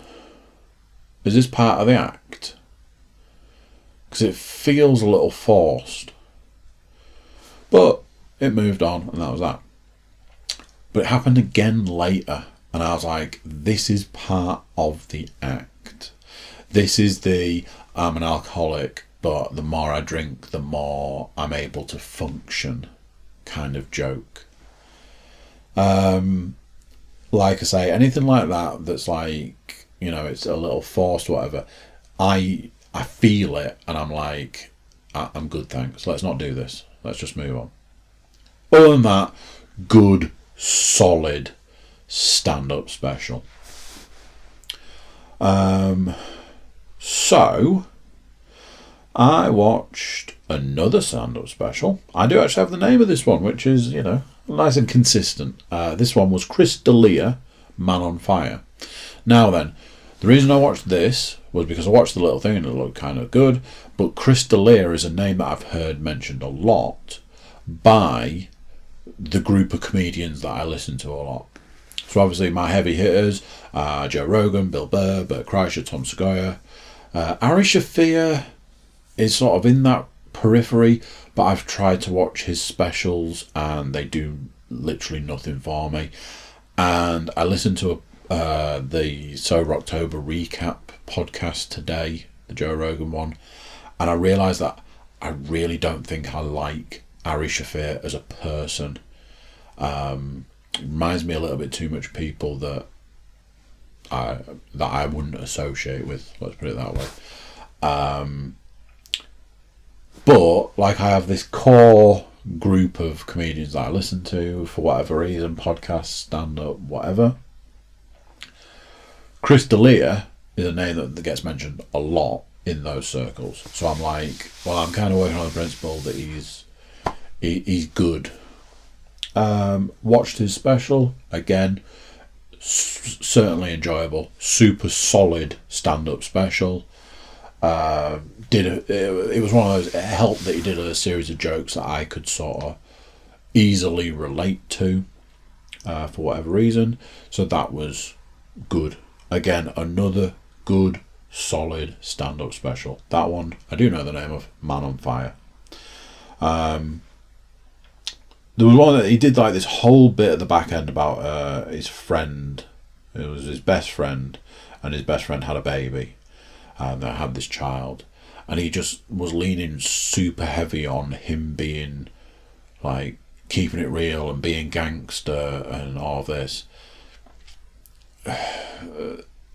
Is this part of the act? Because it feels a little forced. But it moved on, and that was that. But it happened again later, and I was like, this is part of the act. This is the I'm an alcoholic, but the more I drink, the more I'm able to function kind of joke. Um, like I say, anything like that that's like you know it's a little forced, whatever. I I feel it, and I'm like, I'm good, thanks. Let's not do this. Let's just move on. Other than that, good, solid stand-up special. Um, so I watched another stand-up special. I do actually have the name of this one, which is you know nice and consistent. Uh, this one was Chris D'Elia, Man on Fire. Now then, the reason I watched this was because I watched the little thing and it looked kind of good, but Chris D'Elia is a name that I've heard mentioned a lot by the group of comedians that I listen to a lot. So obviously my heavy hitters, uh, Joe Rogan, Bill Burr, Bert Kreischer, Tom Segura. Uh, Ari Shaffir is sort of in that periphery, but I've tried to watch his specials and they do literally nothing for me. And I listened to a, uh, the Sober October recap podcast today, the Joe Rogan one, and I realised that I really don't think I like Ari Shaffir as a person. Um, reminds me a little bit too much people that I that I wouldn't associate with. Let's put it that way. Um, but like I have this core group of comedians that I listen to for whatever reason, podcasts, stand up, whatever. Chris D'Elia is a name that gets mentioned a lot in those circles. So I'm like, well, I'm kind of working on the principle that he's he, he's good. Um, watched his special again. S- certainly enjoyable. Super solid stand-up special. Uh, did a, it, was one of those. It helped that he did a series of jokes that I could sort of easily relate to, uh, for whatever reason. So that was good. Again, another good, solid stand up special. That one, I do know the name of Man on Fire. Um, there was one that he did like this whole bit at the back end about uh, his friend. It was his best friend, and his best friend had a baby, and they had this child, and he just was leaning super heavy on him being like keeping it real and being gangster and all this.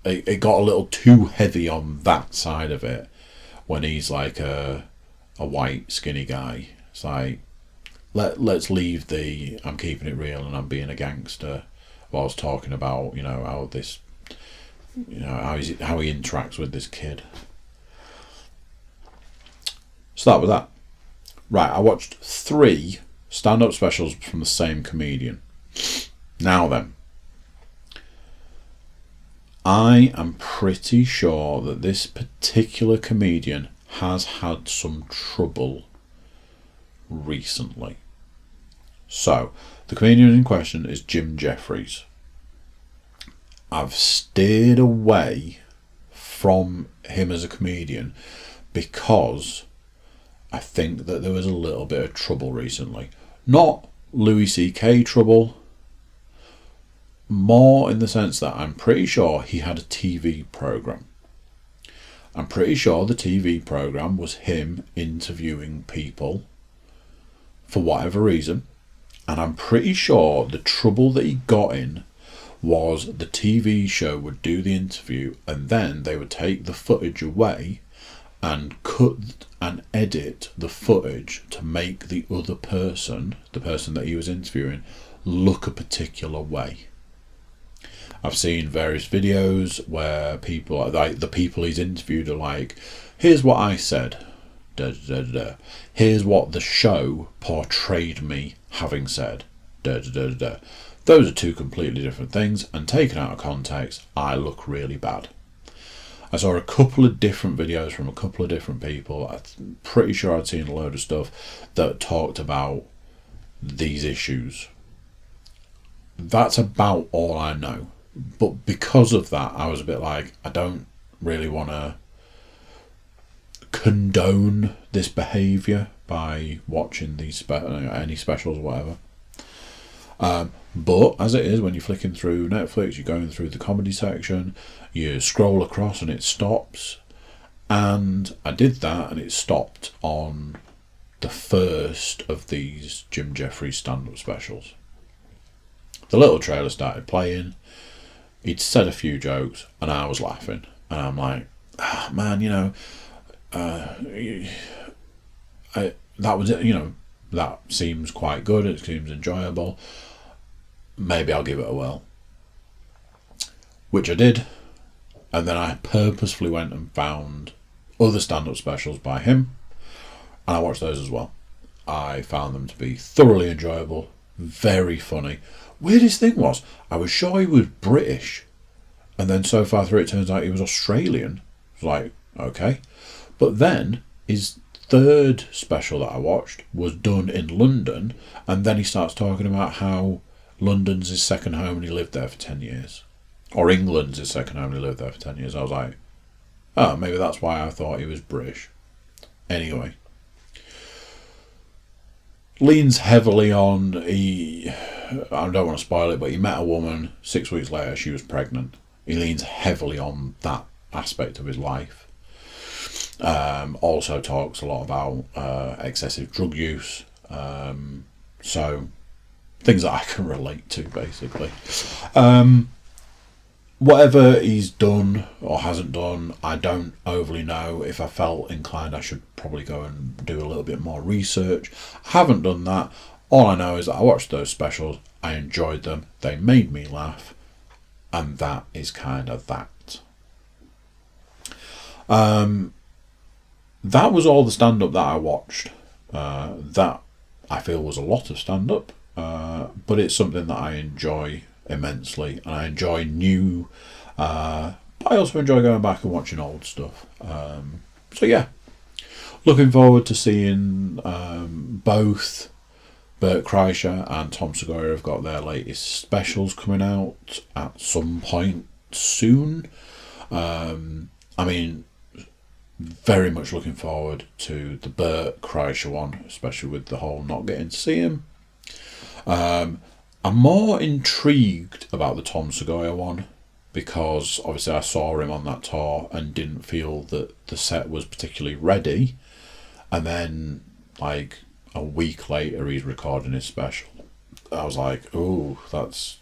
It, it got a little too heavy on that side of it when he's like a a white skinny guy. It's like let let's leave the I'm keeping it real and I'm being a gangster whilst talking about you know how this you know how he how he interacts with this kid. Start with that. Right, I watched three stand up specials from the same comedian. Now then, I am pretty sure that this particular comedian has had some trouble recently. So, the comedian in question is Jim Jeffries. I've steered away from him as a comedian because I think that there was a little bit of trouble recently. Not Louis C.K. trouble, more in the sense that I'm pretty sure he had a TV program. I'm pretty sure the TV program was him interviewing people for whatever reason, and I'm pretty sure the trouble that he got in was the TV show would do the interview and then they would take the footage away and cut and edit the footage to make the other person, the person that he was interviewing, look a particular way. I've seen various videos where people, like the people he's interviewed, are like, "Here's what I said," da, da, da, "Here's what the show portrayed me having said," da, da, da, da. Those are two completely different things, and taken out of context, I look really bad. I saw a couple of different videos from a couple of different people. I'm pretty sure I'd seen a load of stuff that talked about these issues. That's about all I know. But because of that, I was a bit like, I don't really want to condone this behaviour by watching these spe- any specials or whatever. Um, but as it is, when you're flicking through Netflix, you're going through the comedy section, you scroll across and it stops. And I did that and it stopped on the first of these Jim Jeffries stand up specials. The little trailer started playing. He'd said a few jokes and I was laughing. And I'm like, oh, man, you know, uh, I, that was it, you know, that seems quite good. It seems enjoyable. Maybe I'll give it a whirl. Which I did. And then I purposefully went and found other stand up specials by him. And I watched those as well. I found them to be thoroughly enjoyable, very funny. Weirdest thing was, I was sure he was British. And then so far through, it turns out he was Australian. like, okay. But then his third special that I watched was done in London. And then he starts talking about how London's his second home and he lived there for 10 years or England's his second home. And he lived there for ten years. I was like, oh, maybe that's why I thought he was British. Anyway, leans heavily on he. I don't want to spoil it, but he met a woman. Six weeks later, she was pregnant. He leans heavily on that aspect of his life. Um, also talks a lot about uh, excessive drug use. Um, so things that I can relate to, basically. Um, whatever he's done or hasn't done, I don't overly know. If I felt inclined, I should probably go and do a little bit more research. I haven't done that. All I know is that I watched those specials, I enjoyed them, they made me laugh, and that is kind of that. Um, that was all the stand up that I watched. Uh, that I feel was a lot of stand up, uh, but it's something that I enjoy immensely, and I enjoy new. Uh, I also enjoy going back and watching old stuff. Um, so yeah, looking forward to seeing um, both Bert Kreischer and Tom Segura have got their latest specials coming out at some point soon. Um, I mean, very much looking forward to the Bert Kreischer one, especially with the whole not getting to see him. Um, I'm more intrigued about the Tom Segura one because obviously I saw him on that tour and didn't feel that the set was particularly ready. And then, like a week later, he's recording his special. I was like, "Oh, that's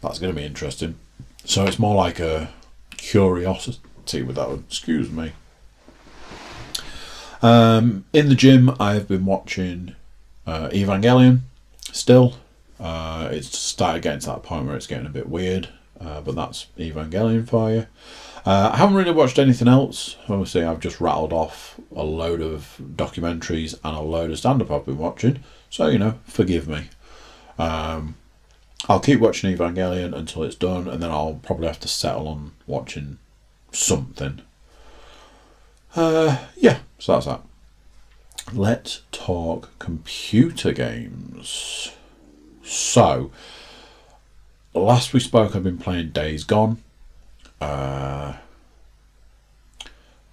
that's going to be interesting." So it's more like a curiosity with that one. Excuse me. Um, in the gym, I've been watching uh, Evangelion. Still, uh, it's started getting to that point where it's getting a bit weird. Uh, but that's Evangelion for you. Uh, I haven't really watched anything else. Obviously, I've just rattled off a load of documentaries and a load of stand up I've been watching. So, you know, forgive me. Um, I'll keep watching Evangelion until it's done, and then I'll probably have to settle on watching something. Uh, yeah, so that's that. Let's talk computer games. So, last we spoke, I've been playing Days Gone. Uh,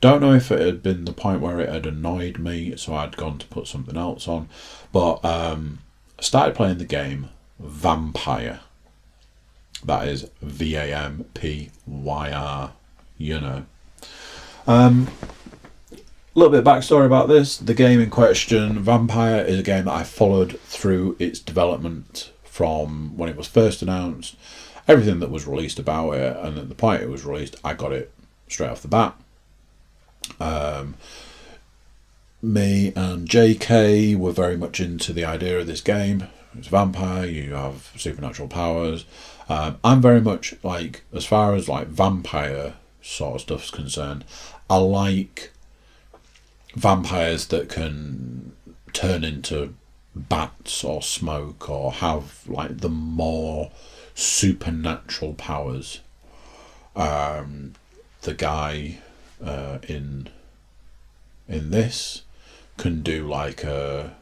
don't know if it had been the point where it had annoyed me, so I'd gone to put something else on. But um, I started playing the game Vampyr. That is V A M P Y R, you know. Um, a little bit of backstory about this. The game in question, Vampyr, is a game that I followed through its development from when it was first announced, everything that was released about it, and at the point it was released, I got it straight off the bat. Um, me and JK were very much into the idea of this game. It's vampire, you have supernatural powers. Um, I'm very much like, as far as like vampire sort of stuff's concerned, I like vampires that can turn into bats or smoke or have like the more supernatural powers. Um, the guy uh, in in this can do like a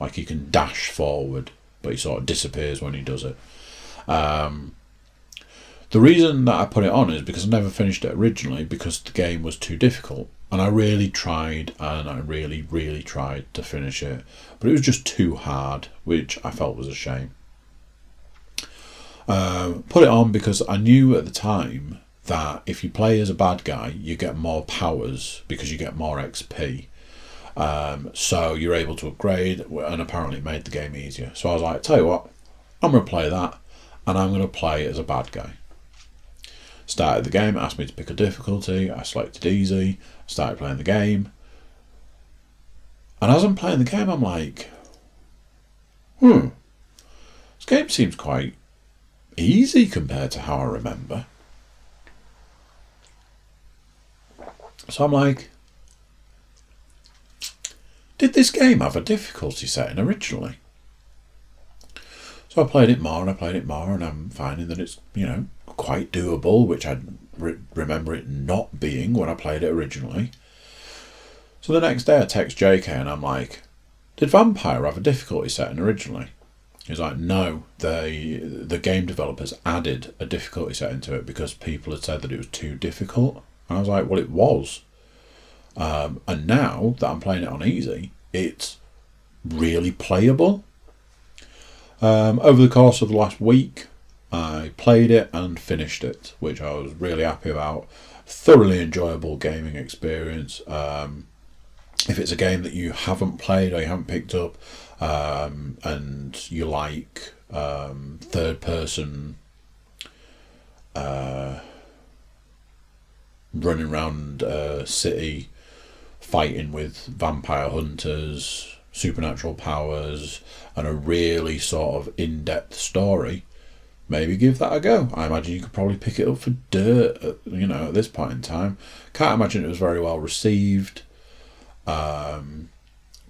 like he can dash forward, but he sort of disappears when he does it. Um, the reason that I put it on is because I never finished it originally because the game was too difficult. And I really tried and I really, really tried to finish it. But it was just too hard, which I felt was a shame. Uh, put it on because I knew at the time that if you play as a bad guy, you get more powers because you get more XP. Um, so you're able to upgrade, and apparently made the game easier. So I was like, tell you what, I'm going to play that, and I'm going to play as a bad guy. Started the game, asked me to pick a difficulty. I selected easy, started playing the game. And as I'm playing the game, I'm like, hmm, this game seems quite easy compared to how I remember. So I'm like, did this game have a difficulty setting originally? So I played it more and I played it more, and I'm finding that it's, you know, quite doable, which I re- remember it not being when I played it originally. So the next day I text JK and I'm like, did Vampyr have a difficulty setting originally? He's like, no, they the game developers added a difficulty setting to it because people had said that it was too difficult. And I was like, well, it was. Um, and now that I'm playing it on easy, it's really playable. Um, over the course of the last week, I played it and finished it, which I was really happy about. Thoroughly enjoyable gaming experience. Um, if it's a game that you haven't played or you haven't picked up, um, and you like um, third person uh, running around a city fighting with vampire hunters, supernatural powers, and a really sort of in depth story, maybe give that a go. I imagine you could probably pick it up for dirt, at, you know, at this point in time. Can't imagine it was very well received. Um,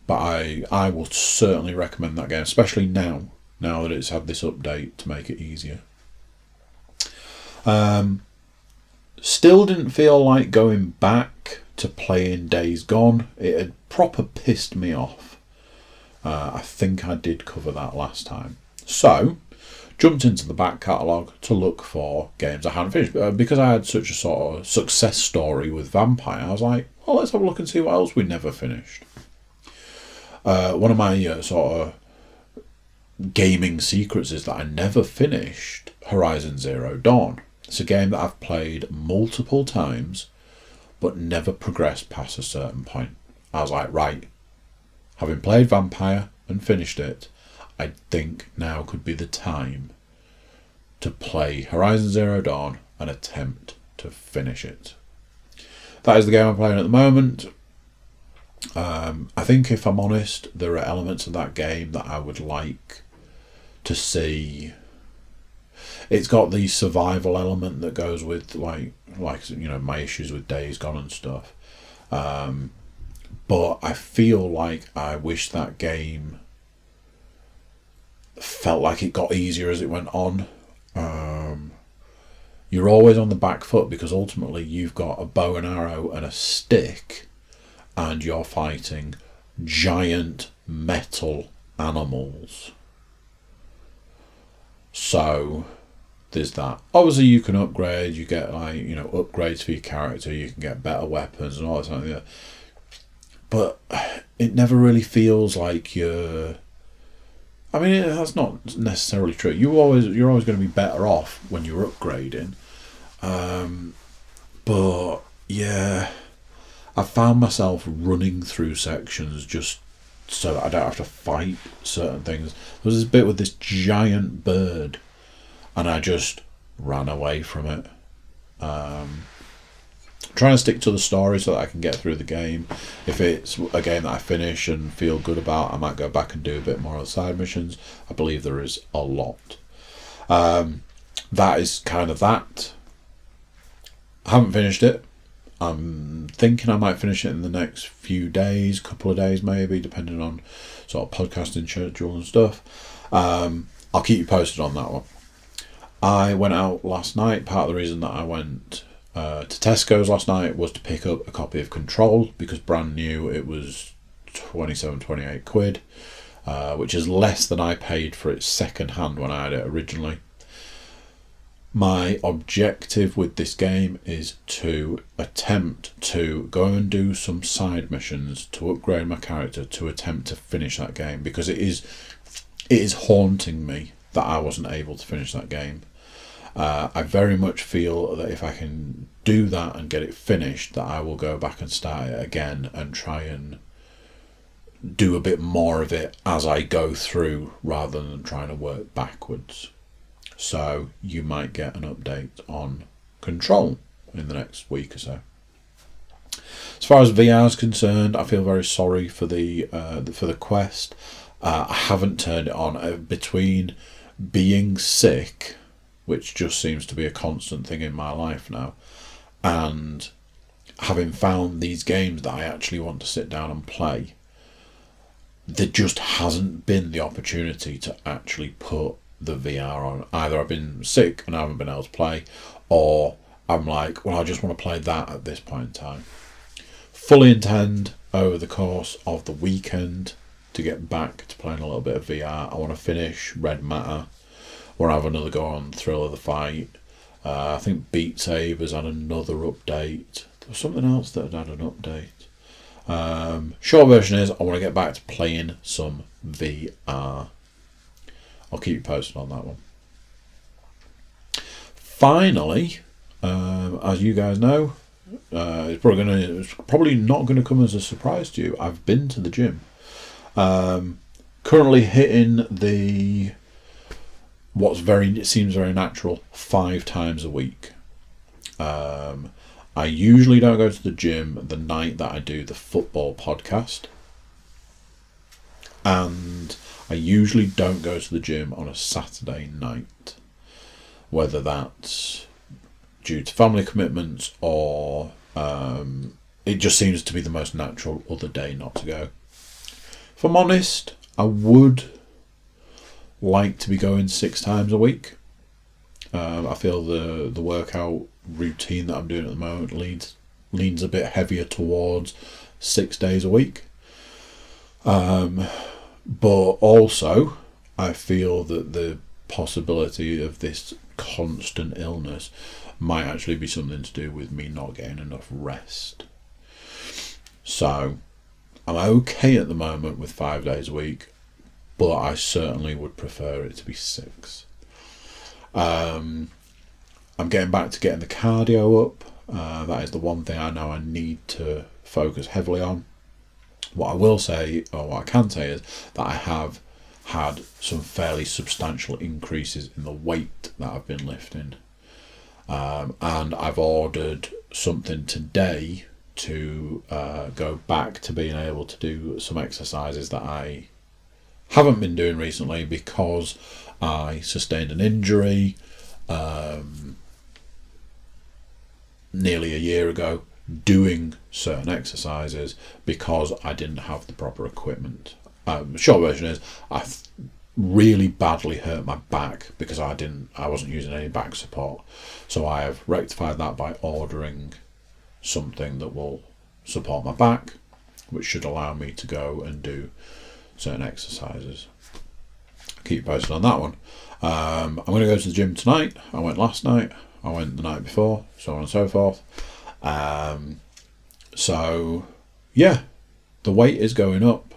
but I I will certainly recommend that game, especially now, now that it's had this update to make it easier. Um, still didn't feel like going back to playing Days Gone. It had proper pissed me off. Uh, I think I did cover that last time. So, jumped into the back catalogue to look for games I hadn't finished. Uh, because I had such a sort of success story with Vampyr, I was like, well, let's have a look and see what else we never finished. Uh, one of my uh, sort of gaming secrets is that I never finished Horizon Zero Dawn. It's a game that I've played multiple times, but never progressed past a certain point. I was like, right, having played Vampyr and finished it, I think now could be the time to play Horizon Zero Dawn and attempt to finish it. That is the game I'm playing at the moment. Um, I think, if I'm honest, there are elements of that game that I would like to see. It's got the survival element that goes with like like you know my issues with Days Gone and stuff. Um, but I feel like I wish that game felt like it got easier as it went on. Um, you're always on the back foot because ultimately you've got a bow and arrow and a stick, and you're fighting giant metal animals. So there's that. Obviously, you can upgrade. You get like you know upgrades for your character. You can get better weapons and all that something. Like but it never really feels like you're. I mean, that's not necessarily true. You always you're always going to be better off when you're upgrading. Um, but yeah, I found myself running through sections just so that I don't have to fight certain things. There was this bit with this giant bird, and I just ran away from it. Um, trying to stick to the story so that I can get through the game. If it's a game that I finish and feel good about, I might go back and do a bit more of the side missions. I believe there is a lot. Um, that is kind of that. I haven't finished it. I'm thinking I might finish it in the next few days, couple of days maybe, depending on sort of podcasting schedule and stuff. Um, I'll keep you posted on that one. I went out last night. Part of the reason that I went uh, to Tesco's last night was to pick up a copy of Control because brand new it was 27, 28 quid, uh, which is less than I paid for it second hand when I had it originally. My objective with this game is to attempt to go and do some side missions to upgrade my character to attempt to finish that game because it is it is haunting me that I wasn't able to finish that game. Uh, I very much feel that if I can do that and get it finished, that I will go back and start it again and try and do a bit more of it as I go through rather than trying to work backwards. So you might get an update on Control in the next week or so. As far as VR is concerned, I feel very sorry for the uh, for the Quest. Uh, I haven't turned it on uh, between being sick which just seems to be a constant thing in my life now. And having found these games that I actually want to sit down and play, there just hasn't been the opportunity to actually put the VR on. Either I've been sick and I haven't been able to play, or I'm like, well, I just want to play that at this point in time. Fully intend over the course of the weekend to get back to playing a little bit of VR. I want to finish Red Matter or have another go on Thrill of the Fight. Uh, I think Beat Saber's had another update. There was something else that had an update. Um, short version is I want to get back to playing some VR. I'll keep you posted on that one. Finally, um, as you guys know, uh, it's probably gonna it's probably not going to come as a surprise to you. I've been to the gym. Um, currently hitting the what's very it seems very natural five times a week. Um, I usually don't go to the gym the night that I do the football podcast, and I usually don't go to the gym on a Saturday night, whether that's due to family commitments or um, it just seems to be the most natural other day not to go. If I'm honest, I would like to be going six times a week. Um, I feel the the workout routine that I'm doing at the moment leads leans a bit heavier towards six days a week. Um, but also, I feel that the possibility of this constant illness might actually be something to do with me not getting enough rest. So I'm okay at the moment with five days a week, but I certainly would prefer it to be six. Um, I'm getting back to getting the cardio up. Uh, that is the one thing I know I need to focus heavily on. What I will say, or what I can say, is that I have had some fairly substantial increases in the weight that I've been lifting. Um, and I've ordered something today to uh, go back to being able to do some exercises that I haven't been doing recently because I sustained an injury um, nearly a year ago doing certain exercises because I didn't have the proper equipment. Um, short version is I really badly hurt my back because I didn't I wasn't using any back support. So I have rectified that by ordering something that will support my back, which should allow me to go and do certain exercises. keep posted on that one. Um, I'm going to go to the gym tonight. I went last night. I went the night before, so on and so forth. Um, so, yeah, the weight is going up.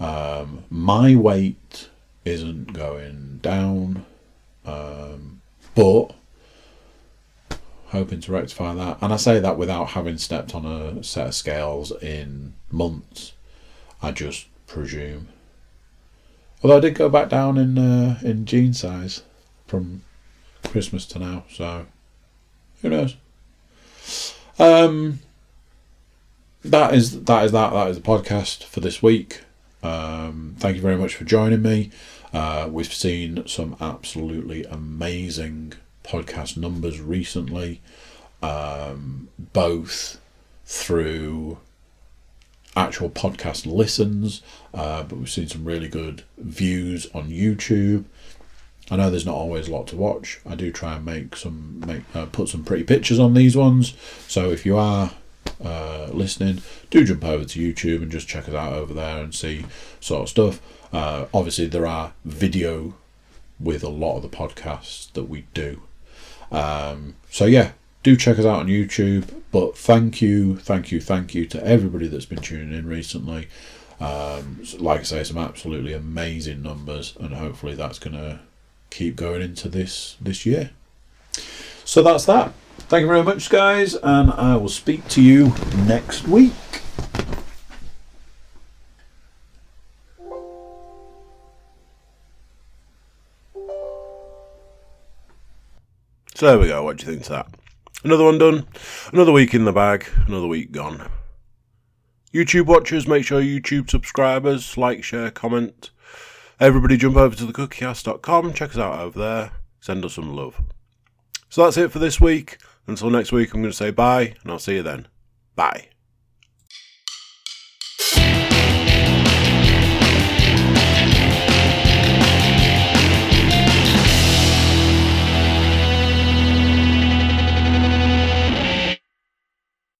Um, my weight isn't going down, um, but hoping to rectify that. And I say that without having stepped on a set of scales in months. I just presume. Although I did go back down in uh, in jean size from Christmas to now, so who knows? Um, that is that is that that is the podcast for this week. Um, thank you very much for joining me. Uh, we've seen some absolutely amazing podcast numbers recently, um, both through actual podcast listens, uh, but we've seen some really good views on YouTube. I know there's not always a lot to watch. I do try and make some make uh, put some pretty pictures on these ones. So if you are uh, listening, do jump over to YouTube and just check us out over there and see sort of stuff. Uh, obviously, there are video with a lot of the podcasts that we do. Um, so yeah, do check us out on YouTube. But thank you, thank you, thank you to everybody that's been tuning in recently. Um, like I say, some absolutely amazing numbers, and hopefully that's going to keep going into this this year. So that's that. Thank you very much, guys, and I will speak to you next week. So there we go. What do you think to that? Another one done. Another week in the bag. Another week gone. YouTube watchers, make sure YouTube subscribers like, share, comment. Everybody jump over to thecookiecast.com. Check us out over there. Send us some love. So that's it for this week. Until next week, I'm going to say bye, and I'll see you then. Bye.